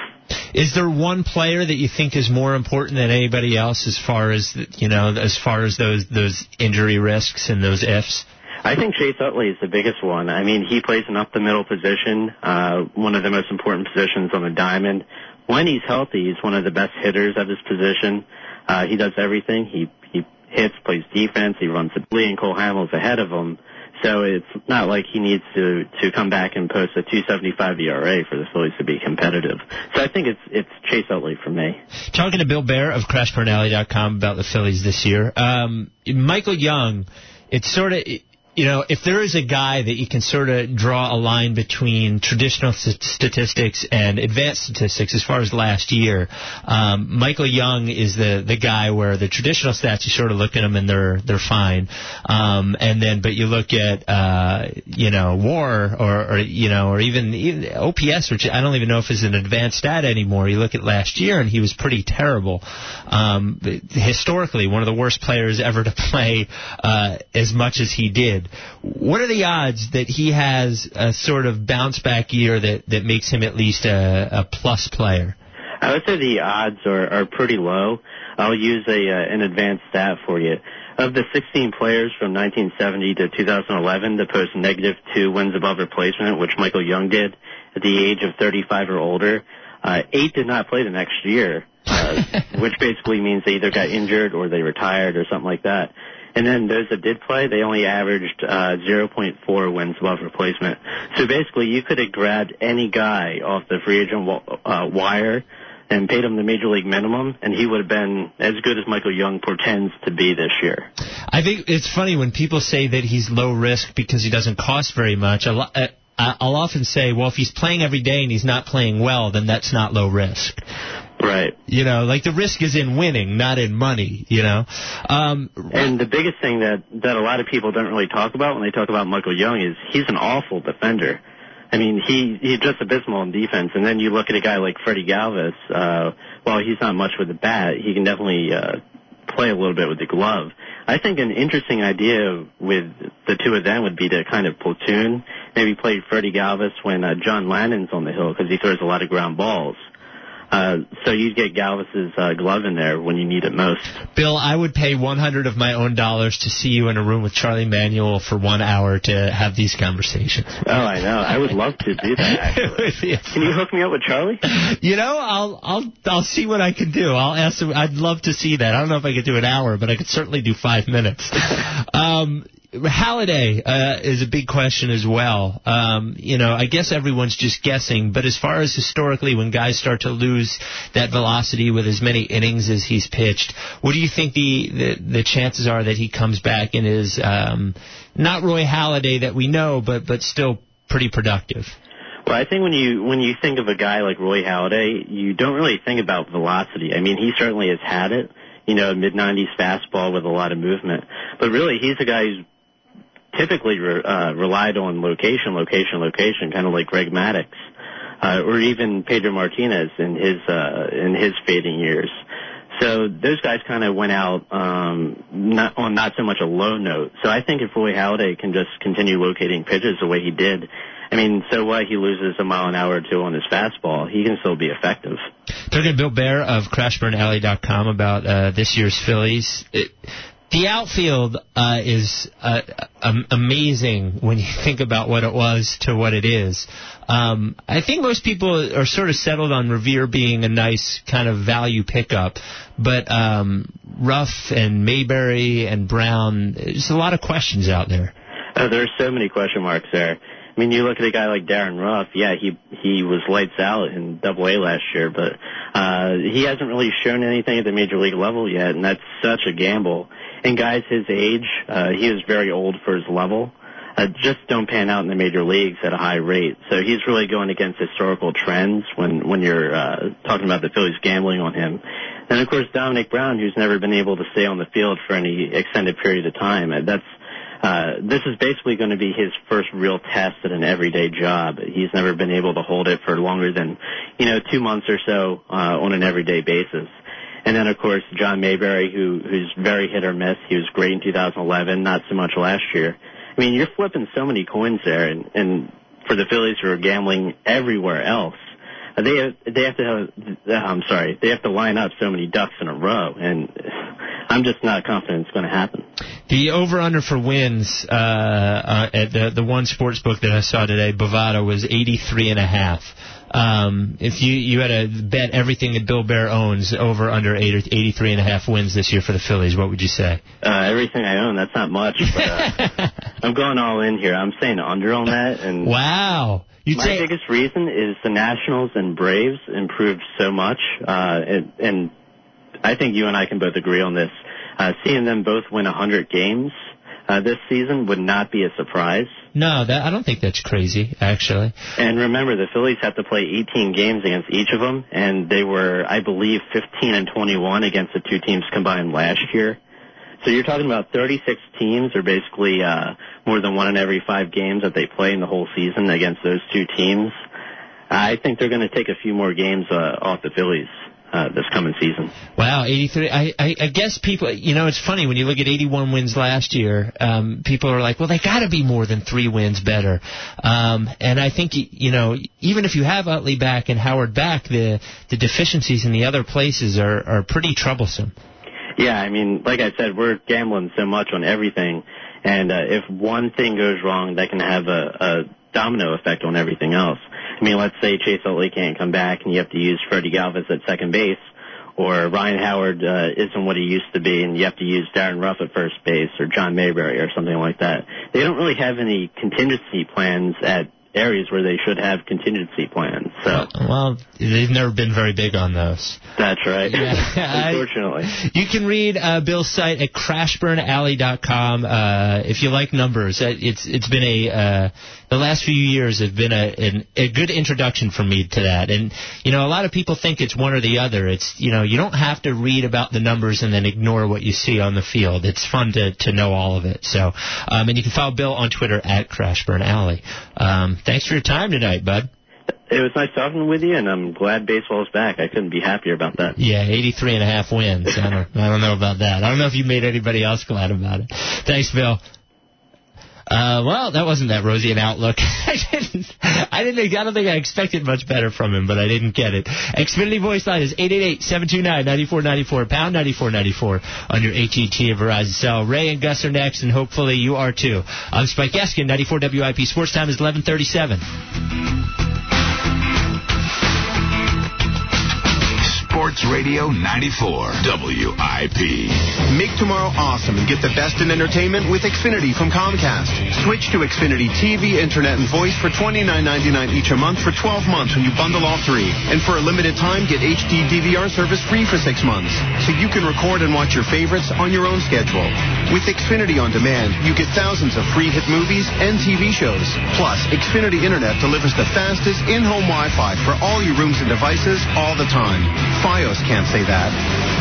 Is there one player that you think is more important than anybody else as far as you know, as far as those those injury risks and those ifs? I think Chase Utley is the biggest one. I mean, he plays an up the middle position, uh, one of the most important positions on the diamond. When he's healthy, he's one of the best hitters at his position. Uh, he does everything. He he hits, plays defense. He runs the Lee and Cole Hamels ahead of him. So it's not like he needs to to come back and post a 2.75 ERA for the Phillies to be competitive. So I think it's it's Chase Utley for me. Talking to Bill Baer of CrashBurnAlley.com about the Phillies this year, um, Michael Young, it's sort of. You know, if there is a guy that you can sort of draw a line between traditional st- statistics and advanced statistics as far as last year, um, Michael Young is the the guy where the traditional stats you sort of look at them and they're they're fine, um, and then but you look at uh, you know WAR or, or you know or even, even OPS, which I don't even know if is an advanced stat anymore. You look at last year and he was pretty terrible. Um, historically, one of the worst players ever to play uh, as much as he did. What are the odds that he has a sort of bounce back year that, that makes him at least a, a plus player? I would say the odds are, are pretty low. I'll use a uh, an advanced stat for you. Of the 16 players from 1970 to 2011 to post negative two wins above replacement, which Michael Young did at the age of 35 or older, uh, eight did not play the next year, uh, which basically means they either got injured or they retired or something like that. And then those that did play, they only averaged uh, 0.4 wins above replacement. So basically, you could have grabbed any guy off the free agent uh, wire and paid him the major league minimum, and he would have been as good as Michael Young portends to be this year. I think it's funny when people say that he's low risk because he doesn't cost very much. Uh, I'll often say, well, if he's playing every day and he's not playing well, then that's not low risk. Right. You know, like the risk is in winning, not in money. You know. Um, And the biggest thing that that a lot of people don't really talk about when they talk about Michael Young is he's an awful defender. I mean, he he's just abysmal in defense. And then you look at a guy like Freddie Galvis. Uh, while he's not much with the bat, he can definitely uh, play a little bit with the glove. I think an interesting idea with the two of them would be to kind of platoon, maybe play Freddie Galvis when uh, John Lannan's on the hill because he throws a lot of ground balls. Uh, so you'd get Galvis's uh, glove in there when you need it most. Bill, I would pay 100 of my own dollars to see you in a room with Charlie Manuel for one hour to have these conversations. Oh, I know. I would love to do that. Can you hook me up with Charlie? You know, I'll I'll I'll see what I can do. I'll ask him. I'd love to see that. I don't know if I could do an hour, but I could certainly do five minutes. Um, Halladay uh, is a big question as well. Um, you know, I guess everyone's just guessing, but as far as historically, when guys start to lose that velocity with as many innings as he's pitched, what do you think the the, the chances are that he comes back and is um, not Roy Halladay that we know, but but still pretty productive? Well, I think when you when you think of a guy like Roy Halladay, you don't really think about velocity. I mean, he certainly has had it. You know, mid 90s fastball with a lot of movement. But really, he's a guy who's typically re, uh, relied on location, location, location, kind of like Greg Maddux, uh, or even Pedro Martinez in his uh, in his fading years. So those guys kind of went out um, not on not so much a low note. So I think if Roy Halladay can just continue locating pitches the way he did, I mean, so what? He loses a mile an hour or two on his fastball. He can still be effective. Talking to Bill Baer of CrashBurnAlley.com about uh, this year's Phillies. It, the outfield uh, is uh, um, amazing when you think about what it was to what it is. Um, I think most people are sort of settled on Revere being a nice kind of value pickup, but um, Ruf and Mayberry and Brown, there's a lot of questions out there. Uh, there are so many question marks there. I mean, you look at a guy like Darin Ruf. Yeah, he he was lights out in Double A last year, but uh, he hasn't really shown anything at the major league level yet, and that's such a gamble. And guys his age, uh, he is very old for his level. Uh, just don't pan out in the major leagues at a high rate. So he's really going against historical trends when when you're uh, talking about the Phillies gambling on him. And of course Domonic Brown, who's never been able to stay on the field for any extended period of time. Uh, That's this is basically going to be his first real test at an everyday job. He's never been able to hold it for longer than, you know, two months or so uh, on an everyday basis. And then, of course, John Mayberry, who who's very hit or miss. He was great in 2011, not so much last year. I mean, you're flipping so many coins there, and, and for the Phillies who are gambling everywhere else, uh, they have, they have to have. I'm sorry, they have to line up so many ducks in a row, and I'm just not confident it's going to happen. The over under for wins uh, uh, at the the one sports book that I saw today, Bovada, was 83 and a half. Um, if you you had to bet everything that Bill Baer owns over under 80, 83 and a half wins this year for the Phillies, what would you say? Uh, everything I own, that's not much, but uh, I'm going all in here. I'm saying under on that. And Wow. My biggest reason is the Nationals and Braves improved so much, uh, and, and I think you and I can both agree on this. Uh, seeing them both win 100 games uh, this season would not be a surprise. no, that I don't think that's crazy actually. And remember, the Phillies have to play 18 games against each of them, and they were, I believe, 15 and 21 against the two teams combined last year. So you're talking about 36 teams, or basically uh, more than one in every five games that they play in the whole season against those two teams. I think they're going to take a few more games uh, off the Phillies uh, this coming season. Wow, 83. I, I, I guess people, you know, it's funny when you look at 81 wins last year. Um, people are like, well, they got to be more than three wins better. Um, and I think, you know, even if you have Utley back and Howard back, the the deficiencies in the other places are are pretty troublesome. Yeah, I mean, like I said, we're gambling so much on everything, and uh, if one thing goes wrong, that can have a, a domino effect on everything else. I mean, let's say Chase Utley can't come back, and you have to use Freddie Galvis at second base, or Ryan Howard uh, isn't what he used to be, and you have to use Darin Ruf at first base, or John Mayberry, or something like that. They don't really have any contingency plans at areas where they should have contingency plans. So Well, they've never been very big on those. that's right. I- Unfortunately. You can read uh, Bill's site at crashburnalley.com. Uh, if you like numbers, Uh, it's it's been a uh, the last few years have been a an, a good introduction for me to that. And you know, a lot of people think it's one or the other. It's you know, you don't have to read about the numbers and then ignore what you see on the field. It's fun to to know all of it. So, um, and you can follow Bill on Twitter at crashburnalley. Um, thanks for your time tonight, bud. It was nice talking with you, and I'm glad baseball's back. I couldn't be happier about that. Yeah, 83 and a half wins. I don't, I don't know about that. I don't know if you made anybody else glad about it. Thanks, Bill. Uh, well, that wasn't that rosy an outlook. I didn't, I didn't, I don't think I expected much better from him, but I didn't get it. Xfinity voice line is 888-729-9494, pound 9494 on your AT&T and Verizon cell. Ray and Gus are next, and hopefully you are too. I'm Spike Eskin, 94 WIP. Sports time is 1137. Sports Radio 94 WIP. Make tomorrow awesome and get the best in entertainment with Xfinity from Comcast. Switch to Xfinity TV, Internet, and Voice for $29.99 each a month for 12 months when you bundle all three. And for a limited time, get HD DVR service free for six months. So you can record and watch your favorites on your own schedule. With Xfinity On Demand, you get thousands of free hit movies and TV shows. Plus, Xfinity Internet delivers the fastest in-home Wi-Fi for all your rooms and devices all the time. Fios can't say that.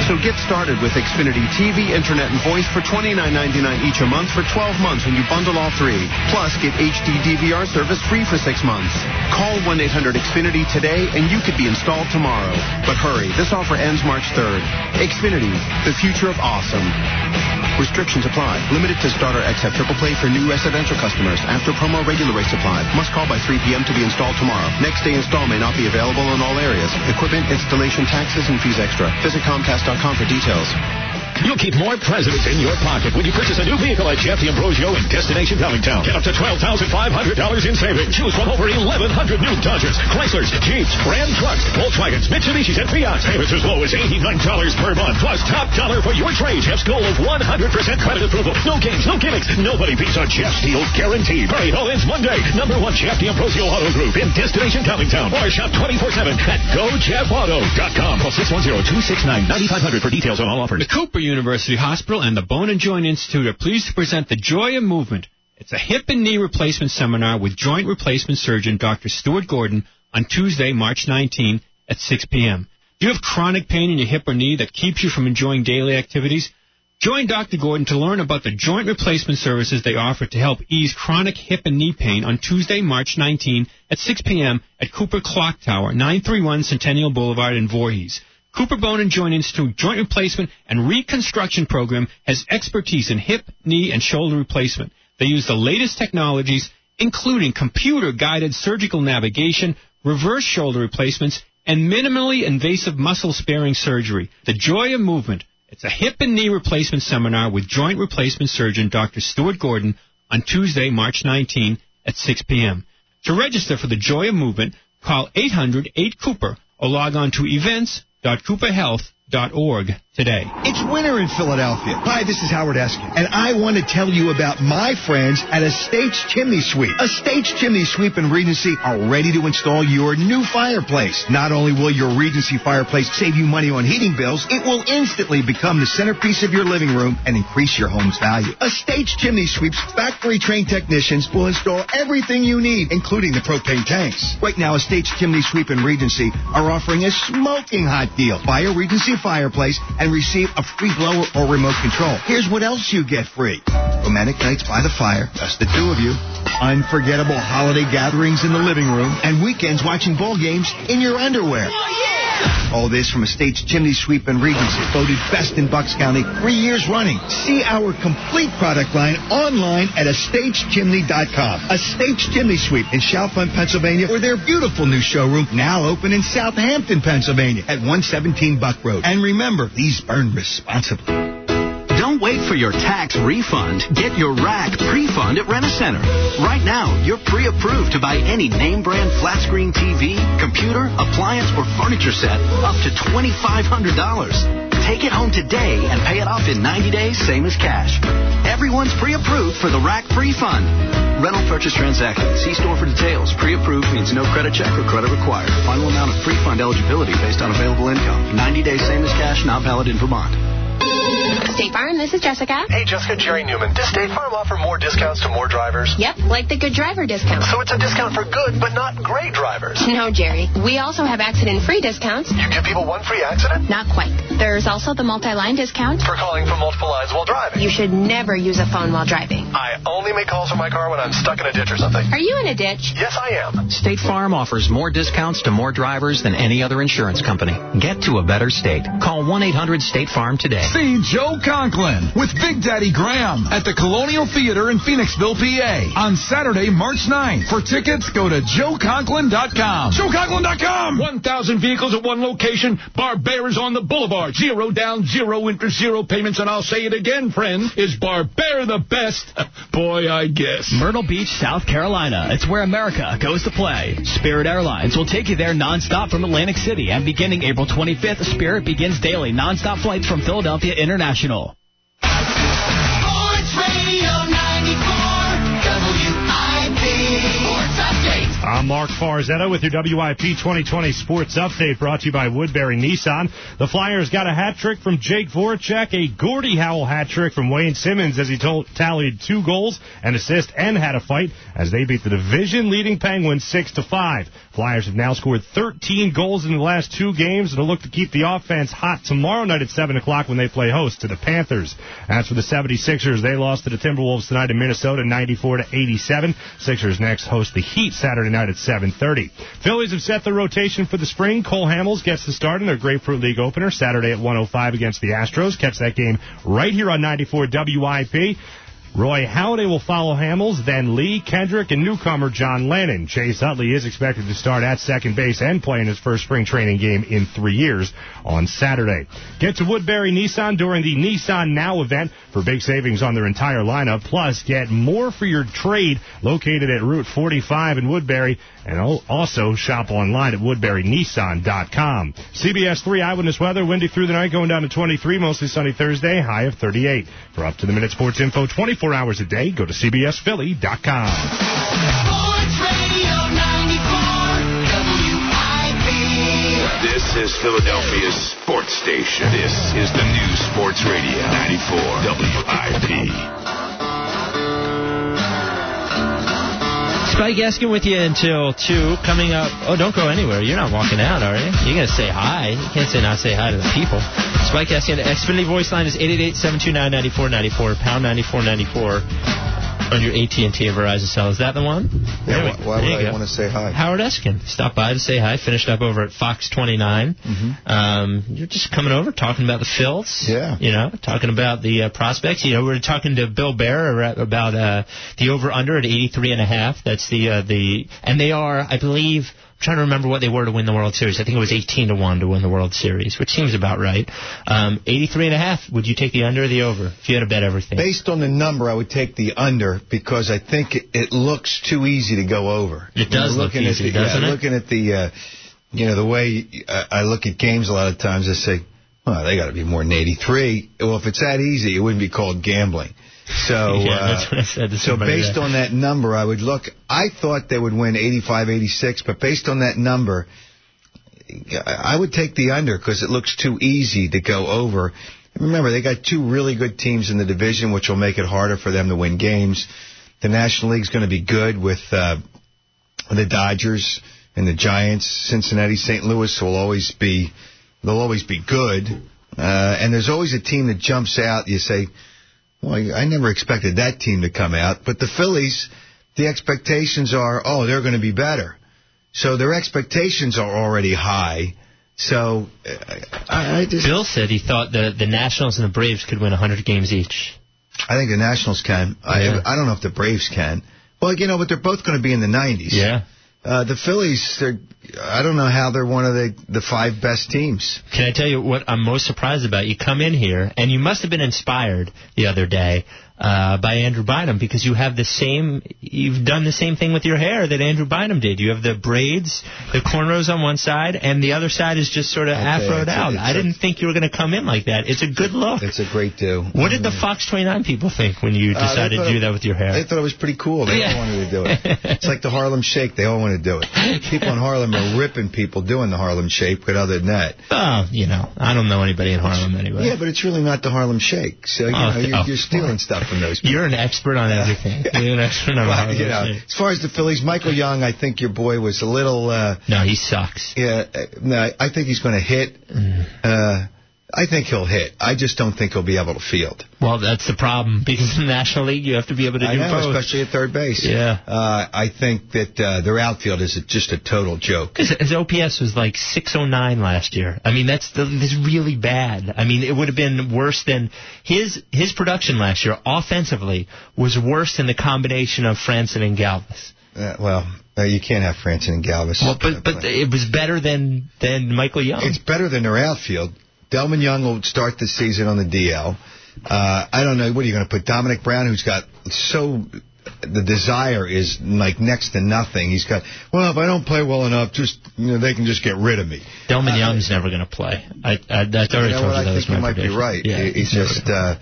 So get started with Xfinity TV, Internet, and Voice for $29.99 each a month for 12 months when you bundle all three. Plus, get HD DVR service free for six months. Call 1-800-XFINITY today and you could be installed tomorrow. But hurry, this offer ends March 3rd. Xfinity, the future of awesome. Restrictions apply. Limited to starter XF triple play for new residential customers. After promo, regular rates supply. Must call by 3 p.m. to be installed tomorrow. Next day install may not be available in all areas. Equipment, installation, taxes, and fees extra. Visit Comcast.com for details. You'll keep more presents in your pocket when you purchase a new vehicle at Jeff D'Ambrosio in Destination Downingtown. Get up to $12,500 in savings. Choose from over 1,100 new Dodgers, Chryslers, Jeeps, Ram trucks, Volkswagens, Mitsubishis, and Fiats. Payments as low as $89 per month. Plus top dollar for your trade. Jeff's goal of 100% credit approval. No games, no gimmicks. Nobody beats a Jeff deal guarantee. Hurry, all ends Monday. Number one Jeff D'Ambrosio Auto Group in Destination Downingtown. Or shop 24-7 at GoJeffAuto.com. Call 610-269-9500 for details on all offers. The Cooper University Hospital and the Bone and Joint Institute are pleased to present the Joy of Movement. It's a hip and knee replacement seminar with joint replacement surgeon Dr. Stuart Gordon on Tuesday, March 19 at 6 p.m. Do you have chronic pain in your hip or knee that keeps you from enjoying daily activities? Join Dr. Gordon to learn about the joint replacement services they offer to help ease chronic hip and knee pain on Tuesday, March 19 at 6 p.m. at Cooper Clock Tower, 931 Centennial Boulevard in Voorhees. Cooper Bone and Joint Institute Joint Replacement and Reconstruction Program has expertise in hip, knee, and shoulder replacement. They use the latest technologies, including computer-guided surgical navigation, reverse shoulder replacements, and minimally invasive muscle-sparing surgery. The Joy of Movement. It's a hip and knee replacement seminar with joint replacement surgeon Dr. Stuart Gordon on Tuesday, March 19 at 6 p.m. To register for the Joy of Movement, call 800-8-COOPER or log on to events.cooperhealth.org today. It's winter in Philadelphia. Hi, this is Howard Eskin, and I want to tell you about my friends at Estates Chimney Sweep. Estates Chimney Sweep and Regency are ready to install your new fireplace. Not only will your Regency fireplace save you money on heating bills, it will instantly become the centerpiece of your living room and increase your home's value. Estates Chimney Sweep's factory-trained technicians will install everything you need, including the propane tanks. Right now, Estates Chimney Sweep and Regency are offering a smoking hot deal. Buy a Regency fireplace and receive a free blower or remote control. Here's what else you get free. Romantic nights by the fire, just the two of you. Unforgettable holiday gatherings in the living room and weekends watching ball games in your underwear. Oh, All this from a Estates Chimney Sweep and Regency, voted best in Bucks County three years running. See our complete product line online at estateschimney.com. Estates Chimney Sweep in Chalfont, Pennsylvania, or their beautiful new showroom now open in Southampton, Pennsylvania at 117 Buck Road. And remember, these burn responsibly. Don't wait for your tax refund. Get your rack pre-fund at Rent-A-Center. Right now, you're pre-approved to buy any name brand flat screen TV, computer, appliance, or furniture set up to $2,500. Take it home today and pay it off in 90 days, same as cash. Everyone's pre-approved for the rack pre-fund. Rental purchase transaction. See store for details. Pre-approved means no credit check or credit required. Final amount of pre-fund eligibility based on available income. 90 days, same as cash, not valid in Vermont. State Farm, this is Jessica. Hey, Jessica, Jerry Newman. Does State Farm offer more discounts to more drivers? Yep, like the good driver discount. So it's a discount for good, but not great drivers. No, Jerry. We also have accident-free discounts. You give people one free accident? Not quite. There's also the multi-line discount. For calling from multiple lines while driving. You should never use a phone while driving. I only make calls from my car when I'm stuck in a ditch or something. Are you in a ditch? Yes, I am. State Farm offers more discounts to more drivers than any other insurance company. Get to a better state. Call 1-800-STATE-FARM today. See Joe Conklin with Big Daddy Graham at the Colonial Theater in Phoenixville, PA on Saturday, March 9th. For tickets, go to joeconklin.com. JoeConklin.com! 1,000 vehicles at one location. Barbera's on the boulevard. Zero down, zero interest, zero payments. And I'll say it again, friend. Is Barbera the best? Boy, I guess. Myrtle Beach, South Carolina. It's where America goes to play. Spirit Airlines will take you there nonstop from Atlantic City. And beginning April 25th, Spirit begins daily nonstop flights from Philadelphia International. I'm Mark Farzetta with your WIP 2020 Sports Update brought to you by Woodbury Nissan. The Flyers got a hat trick from Jake Voracek, a Gordie Howe hat trick from Wayne Simmonds as he told, tallied two goals, an assist, and had a fight as they beat the division-leading Penguins 6 to 5. Flyers have now scored 13 goals in the last two games and will look to keep the offense hot tomorrow night at 7 o'clock when they play host to the Panthers. As for the 76ers, they lost to the Timberwolves tonight in Minnesota 94 to 87. Sixers next host the Heat Saturday night at 7.30. Phillies have set the rotation for the spring. Cole Hamels gets the start in their Grapefruit League opener Saturday at 105 against the Astros. Catch that game right here on 94 WIP. Roy Halladay will follow Hamels, then Lee, Kendrick, and newcomer John Lannan. Chase Utley is expected to start at second base and play in his first spring training game in three years on Saturday. Get to Woodbury Nissan during the Nissan Now event for big savings on their entire lineup. Plus, get more for your trade located at Route 45 in Woodbury and also shop online at woodburynissan.com. CBS 3 Eyewitness Weather, windy through the night, going down to 23, mostly sunny Thursday, high of 38. For up to the minute sports info 24 hours a day, go to cbsphilly.com. Sports Radio 94 WIP. This is Philadelphia's sports station. This is the new Sports Radio 94 WIP. Spike Eskin with you until 2. Coming up. Oh, don't go anywhere. You're not walking out, are you? You're going to say hi. You can't say not say hi to the people. Spike Eskin. Xfinity voice line is 888-729-9494, pound 9494 on your AT&T and Verizon cell. Is that the one? Yeah, we- why, why would I want to say hi? Howard Eskin stopped by to say hi. Finished up over at Fox 29. Um, you're just coming over talking about the Phils. Yeah. You know, talking about the uh, prospects. You know, we were talking to Bill Baer about uh, the over under at 83 and a half. That's the uh, the and they are, I believe. I'm trying to remember what they were to win the World Series. I think it was 18 to one to win the World Series, which seems about right. Um, 83 and a half. Would you take the under or the over if you had to bet everything? Based on the number, I would take the under because I think it, it looks too easy to go over. It does look easy, at the, doesn't yeah, it? Looking at the, uh, you know, the way uh, I look at games a lot of times, I say, well, they got to be more than 83. Well, if it's that easy, it wouldn't be called gambling. So, Yeah, uh, that's what I said to so based on that number, I would look. I thought they would win 85, 86, but based on that number, I would take the under because it looks too easy to go over. Remember, they got two really good teams in the division, which will make it harder for them to win games. The National League's going to be good with uh, the Dodgers and the Giants. Cincinnati, St. Louis will always be they'll always be good. Uh, and there's always a team that jumps out. You say, well, I never expected that team to come out. But the Phillies, the expectations are, oh, they're going to be better. So their expectations are already high. So uh, I, I just Bill said he thought the the Nationals and the Braves could win 100 games each. I think the Nationals can. Yeah. I I don't know if the Braves can. Well, you know, but they're both going to be in the 90s. Yeah. Uh, the Phillies, they're, I don't know how they're one of the, the five best teams. Can I tell you what I'm most surprised about? You come in here, and you must have been inspired the other day uh, by Andrew Bynum because you have the same, you've done the same thing with your hair that Andrew Bynum did. You have the braids, the cornrows on one side, and the other side is just sort of Okay, afroed it's out. I a- didn't think you were going to come in like that. It's a good look. It's a great do. What did the Fox 29 people think when you Uh, decided thought to do that with your hair? They thought it was pretty cool. They Yeah. all wanted to do it. It's like the Harlem Shake. They all want to do it. People in Harlem are ripping people doing the Harlem Shake, but other than that. Oh, you know, I don't know anybody in Harlem anyway. Yeah, but it's really not the Harlem Shake. So, you Oh, know, you're, oh, you're stealing stuff from those people. You're an expert on everything. You're an expert on Well, you know, as far as the Phillies, Michael Young, I think your boy was a little. Uh, No, he sucks. yeah, uh, no, I think he's going to hit. Uh, I think he'll hit. I just don't think he'll be able to field. Well, that's the problem because in the National League you have to be able to I do know, both. especially at third base. Yeah. Uh, I think that uh, their outfield is just a total joke. His, his OPS was like 609 last year. I mean, that's the, that's really bad. I mean, it would have been worse than his his production last year offensively was worse than the combination of Frandsen and Galvis. Uh, well, uh, you can't have Frandsen and Galvis. Well, but but it was better than than Michael Young. It's better than their outfield. Delmon Young will start the season on the DL. Uh, I don't know. What are you going to put Domonic Brown, who's got so the desire is like next to nothing. He's got well, if I don't play well enough, just you know they can just get rid of me. Delmon Young's never going to play. I, I, that's already you know told you that I was think you might be right. Yeah, He- he's just uh,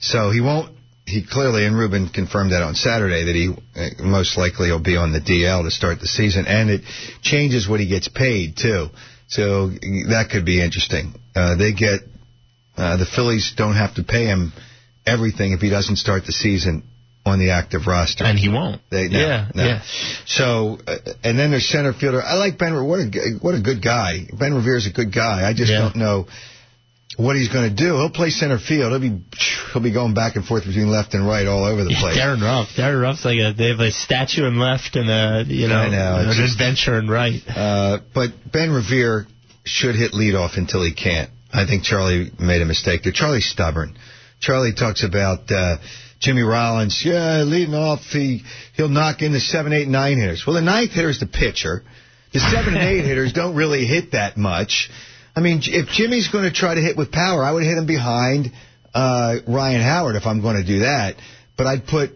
so he won't. He clearly and Ruben confirmed that on Saturday that he uh, most likely will be on the DL to start the season, and it changes what he gets paid too. So that could be interesting. Uh, they get uh, the Phillies don't have to pay him everything if he doesn't start the season on the active roster, and he won't. They, no, Yeah, no. yeah. So, uh, and then there's center fielder. I like Ben. What a what a good guy. Ben Revere's a good guy. I just Yeah. don't know what he's going to do. He'll play center field. He'll be he'll be going back and forth between left and right all over the place. Darin Ruf. Darin Ruf's like a they have a statue in left and a you know, know, an just- adventure in right. Uh, but Ben Revere should hit leadoff until he can't. I think Charlie made a mistake there. Charlie's stubborn. Charlie talks about uh, Jimmy Rollins. Yeah, leading off, he he'll knock in the seven, eight, nine hitters. Well, the ninth hitter is the pitcher. The seven and eight hitters don't really hit that much. I mean, if Jimmy's going to try to hit with power, I would hit him behind uh, Ryan Howard if I'm going to do that. But I'd put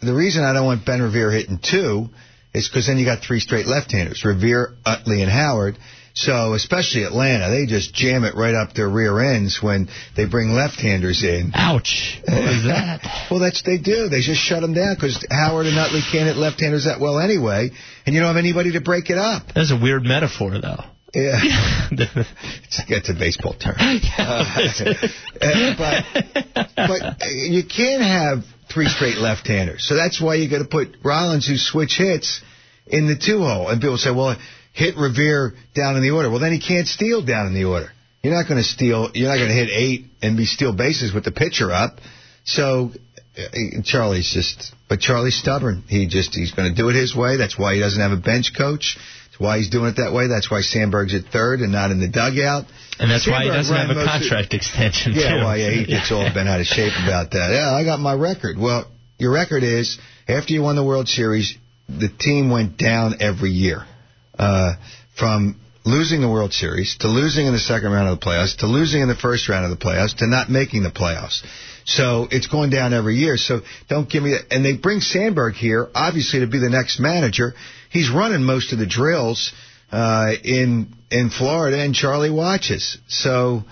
the reason I don't want Ben Revere hitting two is because then you got three straight left-handers, Revere, Utley, and Howard. So especially Atlanta, they just jam it right up their rear ends when they bring left-handers in. Ouch! What was that? well, that's they do. They just shut them down because Howard and Utley can't hit left-handers that well anyway, and you don't have anybody to break it up. That's a weird metaphor, though. Yeah, it's, it's a baseball term. Uh, but but you can't have three straight left-handers, so that's why you got to put Rollins, who switch hits, in the two hole. And people say, well, hit Revere down in the order. Well, then he can't steal down in the order. You're not going to steal. You're not going to hit eight and be steal bases with the pitcher up. So uh, Charlie's just, but Charlie's stubborn. He just he's going to do it his way. That's why he doesn't have a bench coach. That's why he's doing it that way. That's why Sandberg's at third and not in the dugout. And that's why he doesn't have a contract extension, yeah, too. well, yeah, he gets all bent out of shape about that. Yeah, I got my record. Well, your record is after you won the World Series, the team went down every year. uh, from losing the World Series to losing in the second round of the playoffs to losing in the first round of the playoffs to not making the playoffs. So it's going down every year. So don't give me that. And they bring Sandberg here, obviously, to be the next manager. He's running most of the drills uh, in in Florida, and Charlie watches. So,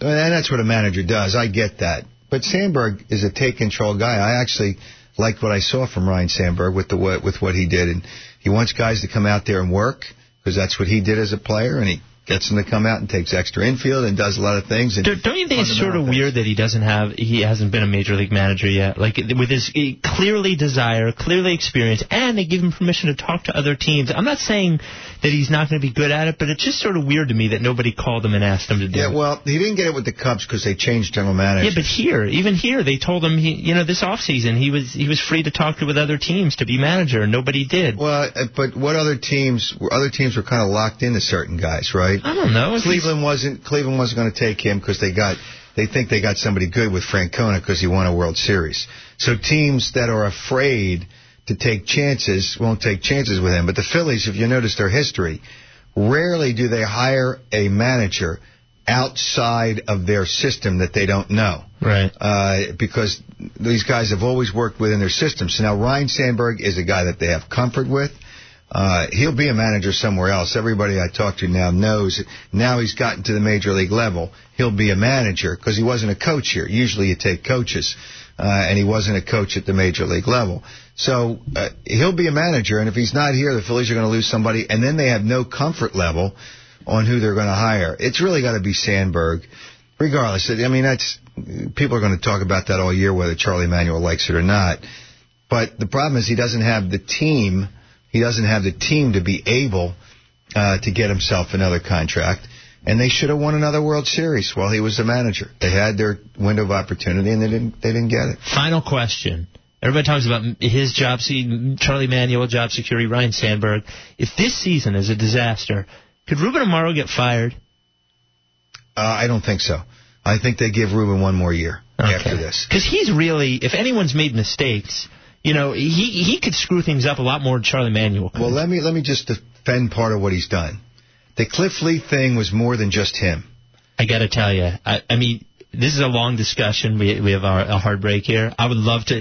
and that's what a manager does. I get that. But Sandberg is a take control guy. I actually liked what I saw from Ryne Sandberg with the with what he did, and he wants guys to come out there and work because that's what he did as a player, and he gets him to come out and takes extra infield and does a lot of things. And Don't you think it's sort of weird that he doesn't have he hasn't been a major league manager yet? Like with his eh, clearly desire, clearly experience, and they give him permission to talk to other teams. I'm not saying that he's not going to be good at it, but it's just sort of weird to me that nobody called him and asked him to do Yeah, it. Yeah, well, he didn't get it with the Cubs because they changed general manager. Yeah, but here, even here, they told him he, you know, this offseason he was he was free to talk to with other teams to be manager, and nobody did. Well, uh, but what other teams? Other teams were kind of locked into certain guys, right? I don't know. Cleveland wasn't. Cleveland wasn't going to take him because they got. They think they got somebody good with Francona because he won a World Series. So teams that are afraid to take chances won't take chances with him. But the Phillies, if you notice their history, rarely do they hire a manager outside of their system that they don't know. Right. Uh, because these guys have always worked within their system. So now Ryne Sandberg is a guy that they have comfort with. Uh, he'll be a manager somewhere else. Everybody I talk to now knows now he's gotten to the major league level. He'll be a manager because he wasn't a coach here. Usually you take coaches, uh, and he wasn't a coach at the major league level. So uh, he'll be a manager, and if he's not here, the Phillies are going to lose somebody, and then they have no comfort level on who they're going to hire. It's really got to be Sandberg, regardless. I mean, that's people are going to talk about that all year, whether Charlie Manuel likes it or not. But the problem is he doesn't have the team. He doesn't have the team to be able uh, to get himself another contract. And they should have won another World Series while he was the manager. They had their window of opportunity, and they didn't. They didn't get it. Final question. Everybody talks about his job, Charlie Manuel, job security, Ryne Sandberg. If this season is a disaster, could Ruben Amaro get fired? Uh, I don't think so. I think they give Ruben one more year after this. Because he's really, if anyone's made mistakes, you know, he he could screw things up a lot more than Charlie Manuel. Could. Well, let me let me just defend part of what he's done. The Cliff Lee thing was more than just him. I got to tell you, I, I mean, this is a long discussion. We we have our, a hard break here. I would love to.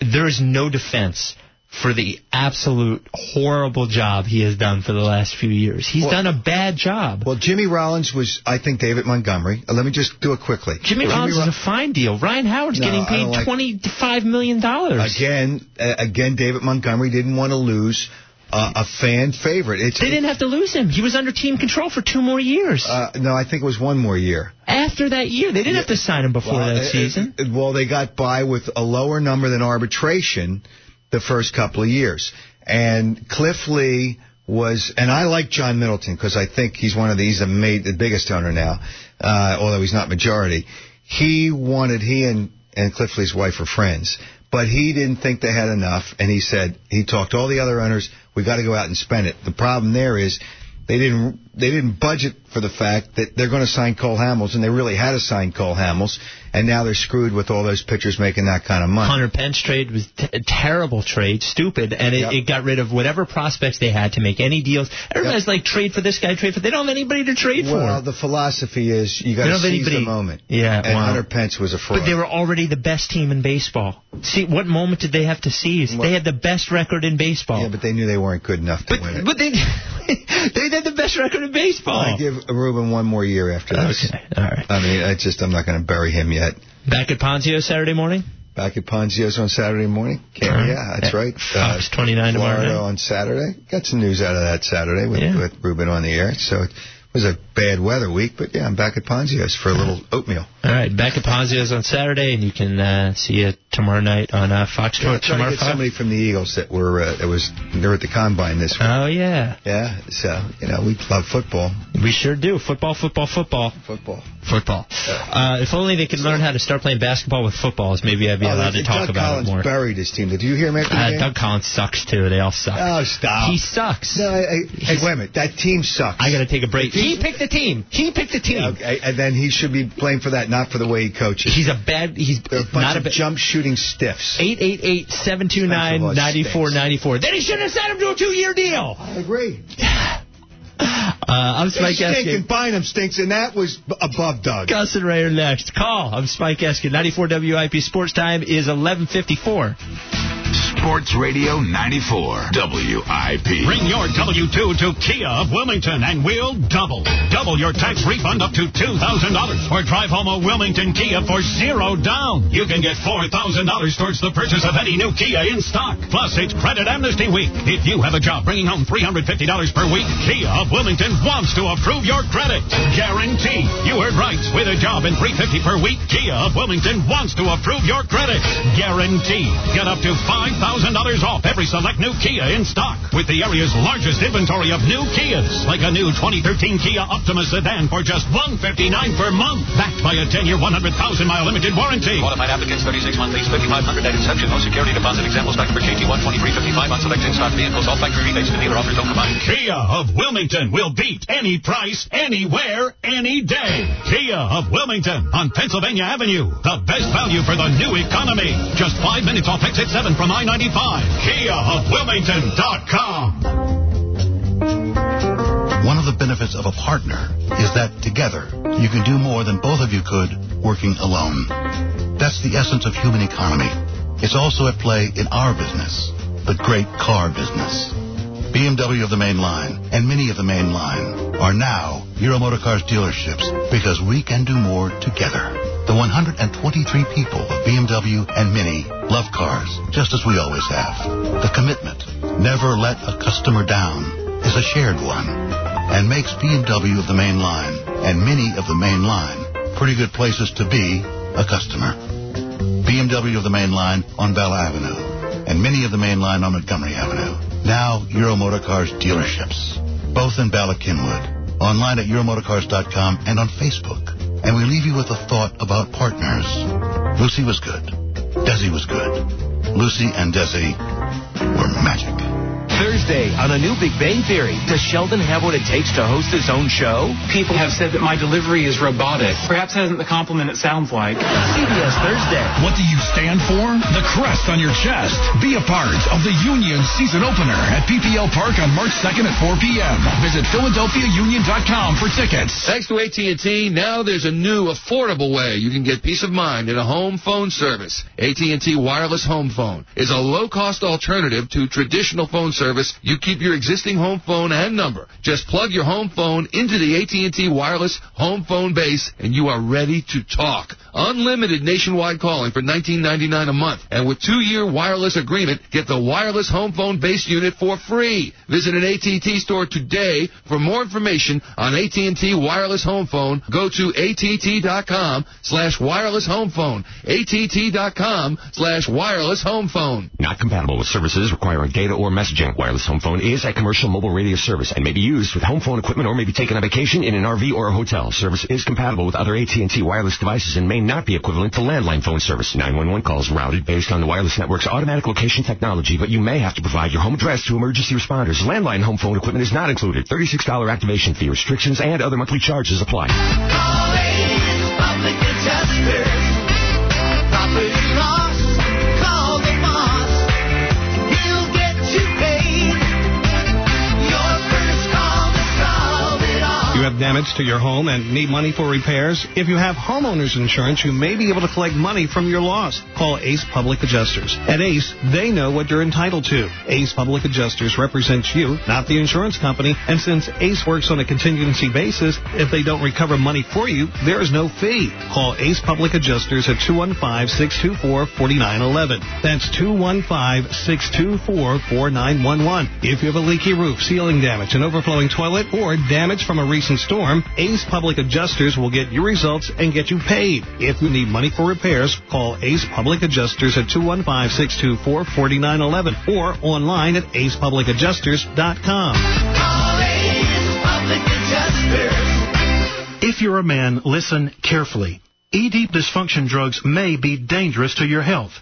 There is no defense for the absolute horrible job he has done for the last few years. He's Well- done a bad job. Well, Jimmy Rollins was, I think, David Montgomery. Uh, let me just do it quickly. Jimmy Rollins is a fine deal. Ryan Howard's No, getting paid like- twenty-five million dollars. Again, uh, again, David Montgomery didn't want to lose uh, a fan favorite. It's, They didn't have to lose him. He was under team control for two more years. Uh, no, I think it was one more year. After that year, they didn't have to sign him before Well, that uh, season. uh, well, they got by with a lower number than arbitration the first couple of years. And Cliff Lee was, and I like John Middleton because I think he's one of these, the, ma- the biggest owner now, uh, although he's not majority. He wanted, he and, and Cliff Lee's wife were friends. But he didn't think they had enough, and he said he talked to all the other owners. We got to go out and spend it. The problem there is they didn't they didn't budget for the fact that they're going to sign Cole Hamels, and they really had to sign Cole Hamels, and now they're screwed with all those pitchers making that kind of money. Hunter Pence trade was t- a terrible trade, stupid, and it, Yep. it got rid of whatever prospects they had to make any deals. Everybody's like, trade for this guy, trade for. They don't have anybody to trade Well, for. the philosophy is you got to seize anybody- the moment. Yeah, and wow. Hunter Pence was a fraud. But they were already the best team in baseball. See, what moment did they have to seize? they had the best record in baseball. yeah, but they knew they weren't good enough to win it. But they they had the best record in baseball. I give Ruben one more year after this. Okay, all right. I mean, I just I'm not going to bury him yet. Back at Ponzio Saturday morning. Back at Ponzio's on Saturday morning. Can't, right. Yeah, that's right. Fox 29 tomorrow night. on Saturday. Got some news out of that Saturday with, Yeah. with Ruben on the air. So it was a bad weather week, but yeah, I'm back at Ponzio's for a little oatmeal. All right, back at Ponzio's on Saturday, and you can uh, see it tomorrow night on uh, Fox Trying Sports to tomorrow. get somebody from the Eagles that were uh, that was they were at the combine this week. Oh yeah, Yeah, so you know we love football. we sure do. Football, football, football, Football. football. Uh, if only they could learn how to start playing basketball with footballs, maybe I'd be Oh, allowed to talk Doug about Collins it more. buried his team. Did you hear him after the Uh, game? Doug Collins sucks too. They all suck. Oh, stop. He sucks. No, I, I, hey, wait a minute. That team sucks. I got to take a break. Team- He picked the team. He picked the team. Okay, and then he should be blamed for that, not for the way he coaches. He's a bad. He's a bunch not a of bad. jump shooting stiffs. 888-729-9494. Then he shouldn't have sent him to a two-year deal. I agree. Uh, I'm Spike This stinking Eskin. Bynum stinks, and that was above Doug. Gus and Ray are next. Call. I'm Spike Eskin. 94 WIP Sports Time is 11:54. Sports Radio 94 WIP. Bring your W2 to Kia of Wilmington and we'll double. Double your tax refund up to $2,000. Or drive home a Wilmington Kia for zero down. You can get $4,000 towards the purchase of any new Kia in stock. Plus, it's Credit Amnesty Week. If you have a job bringing home $350 per week, Kia of Wilmington wants to approve your credit. Guarantee. You heard right. With a job and 350 per week, Kia of Wilmington wants to approve your credit. Guarantee. Get up to $5,000 off every select new Kia in stock with the area's largest inventory of new Kias, like a new 2013 Kia Optima sedan for just $159 per month, backed by a 10-year, 100,000-mile limited warranty. Qualified applicants, 36 month lease, 5500 net inception, no security deposit. Examples back for KT 12355 on select in-stock vehicles. All factory rebates and dealer offers don't combine. Kia of Wilmington will beat any price, anywhere, any day. Kia of Wilmington on Pennsylvania Avenue. The best value for the new economy. Just five minutes off exit 7 from I-95. Kia of Wilmington.com. One of the benefits of a partner is that together you can do more than both of you could working alone. That's the essence of human economy. It's also at play in our business, the great car business. BMW of the main line and Mini of the main line are now Euro Motor Cars dealerships because we can do more together. The 123 people of BMW and Mini love cars just as we always have. The commitment, never let a customer down, is a shared one and makes BMW of the main line and Mini of the main line pretty good places to be a customer. BMW of the main line on Bala Avenue and Mini of the main line on Montgomery Avenue. Now Euro Motor Cars dealerships, both in Bala Cynwyd, online at Euromotorcars.com and on Facebook. And we leave you with a thought about partners. Lucy was good. Desi was good. Lucy and Desi were magic. Thursday on a new Big Bang Theory. Does Sheldon have what it takes to host his own show? People have said that my delivery is robotic. Perhaps that isn't the compliment it sounds like. CBS Thursday. What do you stand for? The crest on your chest. Be a part of the Union season opener at PPL Park on March 2nd at 4 p.m. Visit PhiladelphiaUnion.com for tickets. Thanks to AT&T, now there's a new, affordable way you can get peace of mind in a home phone service. AT&T Wireless Home Phone is a low-cost alternative to traditional phone service. Service, you keep your existing home phone and number. Just plug your home phone into the AT&T Wireless Home Phone base, and you are ready to talk. Unlimited nationwide calling for $19.99 a month, and with two-year wireless agreement, get the wireless home phone base unit for free. Visit an AT&T store today for more information on AT&T Wireless Home Phone. Go to att.com slash wireless home phone. att.com slash wireless home phone. Not compatible with services requiring data or messaging. Wireless home phone is a commercial mobile radio service and may be used with home phone equipment or may be taken on vacation in an RV or a hotel. Service is compatible with other AT&T wireless devices and may not be equivalent to landline phone service. 911 calls routed based on the wireless network's automatic location technology, but you may have to provide your home address to emergency responders. Landline home phone equipment is not included. $36 activation fee restrictions and other monthly charges apply. Damage to your home and need money for repairs? If you have homeowner's insurance, you may be able to collect money from your loss. Call Ace Public Adjusters. At Ace, they know what you're entitled to. Ace Public Adjusters represents you, not the insurance company, and since Ace works on a contingency basis, if they don't recover money for you, there is no fee. Call Ace Public Adjusters at 215-624-4911. That's 215-624-4911. If you have a leaky roof, ceiling damage, an overflowing toilet, or damage from a recent storm, Ace Public Adjusters will get your results and get you paid. If you need money for repairs, call Ace Public Adjusters at 215-624-4911 or online at acepublicadjusters.com. Call Ace Public Adjusters. If you're a man, listen carefully. ED dysfunction drugs may be dangerous to your health.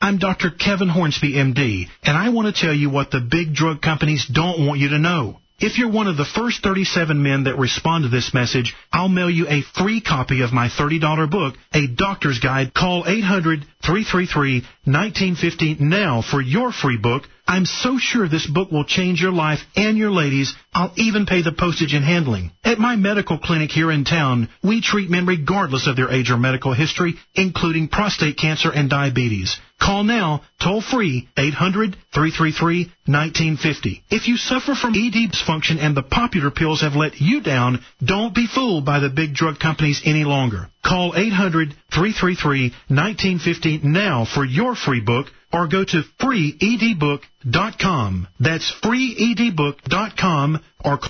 I'm Dr. Kevin Hornsby, MD, and I want to tell you what the big drug companies don't want you to know. If you're one of the first 37 men that respond to this message, I'll mail you a free copy of my $30 book, A Doctor's Guide. Call 800-333-1950 now for your free book I'm so sure this book will change your life and your ladies. I'll even pay the postage and handling. At my medical clinic here in town, we treat men regardless of their age or medical history, including prostate cancer and diabetes. Call now, toll free, 800-333-1950. If you suffer from ED dysfunction and the popular pills have let you down, don't be fooled by the big drug companies any longer. Call 800-333-1950 now for your free book or go to freeedbook.com. That's freeedbook.com or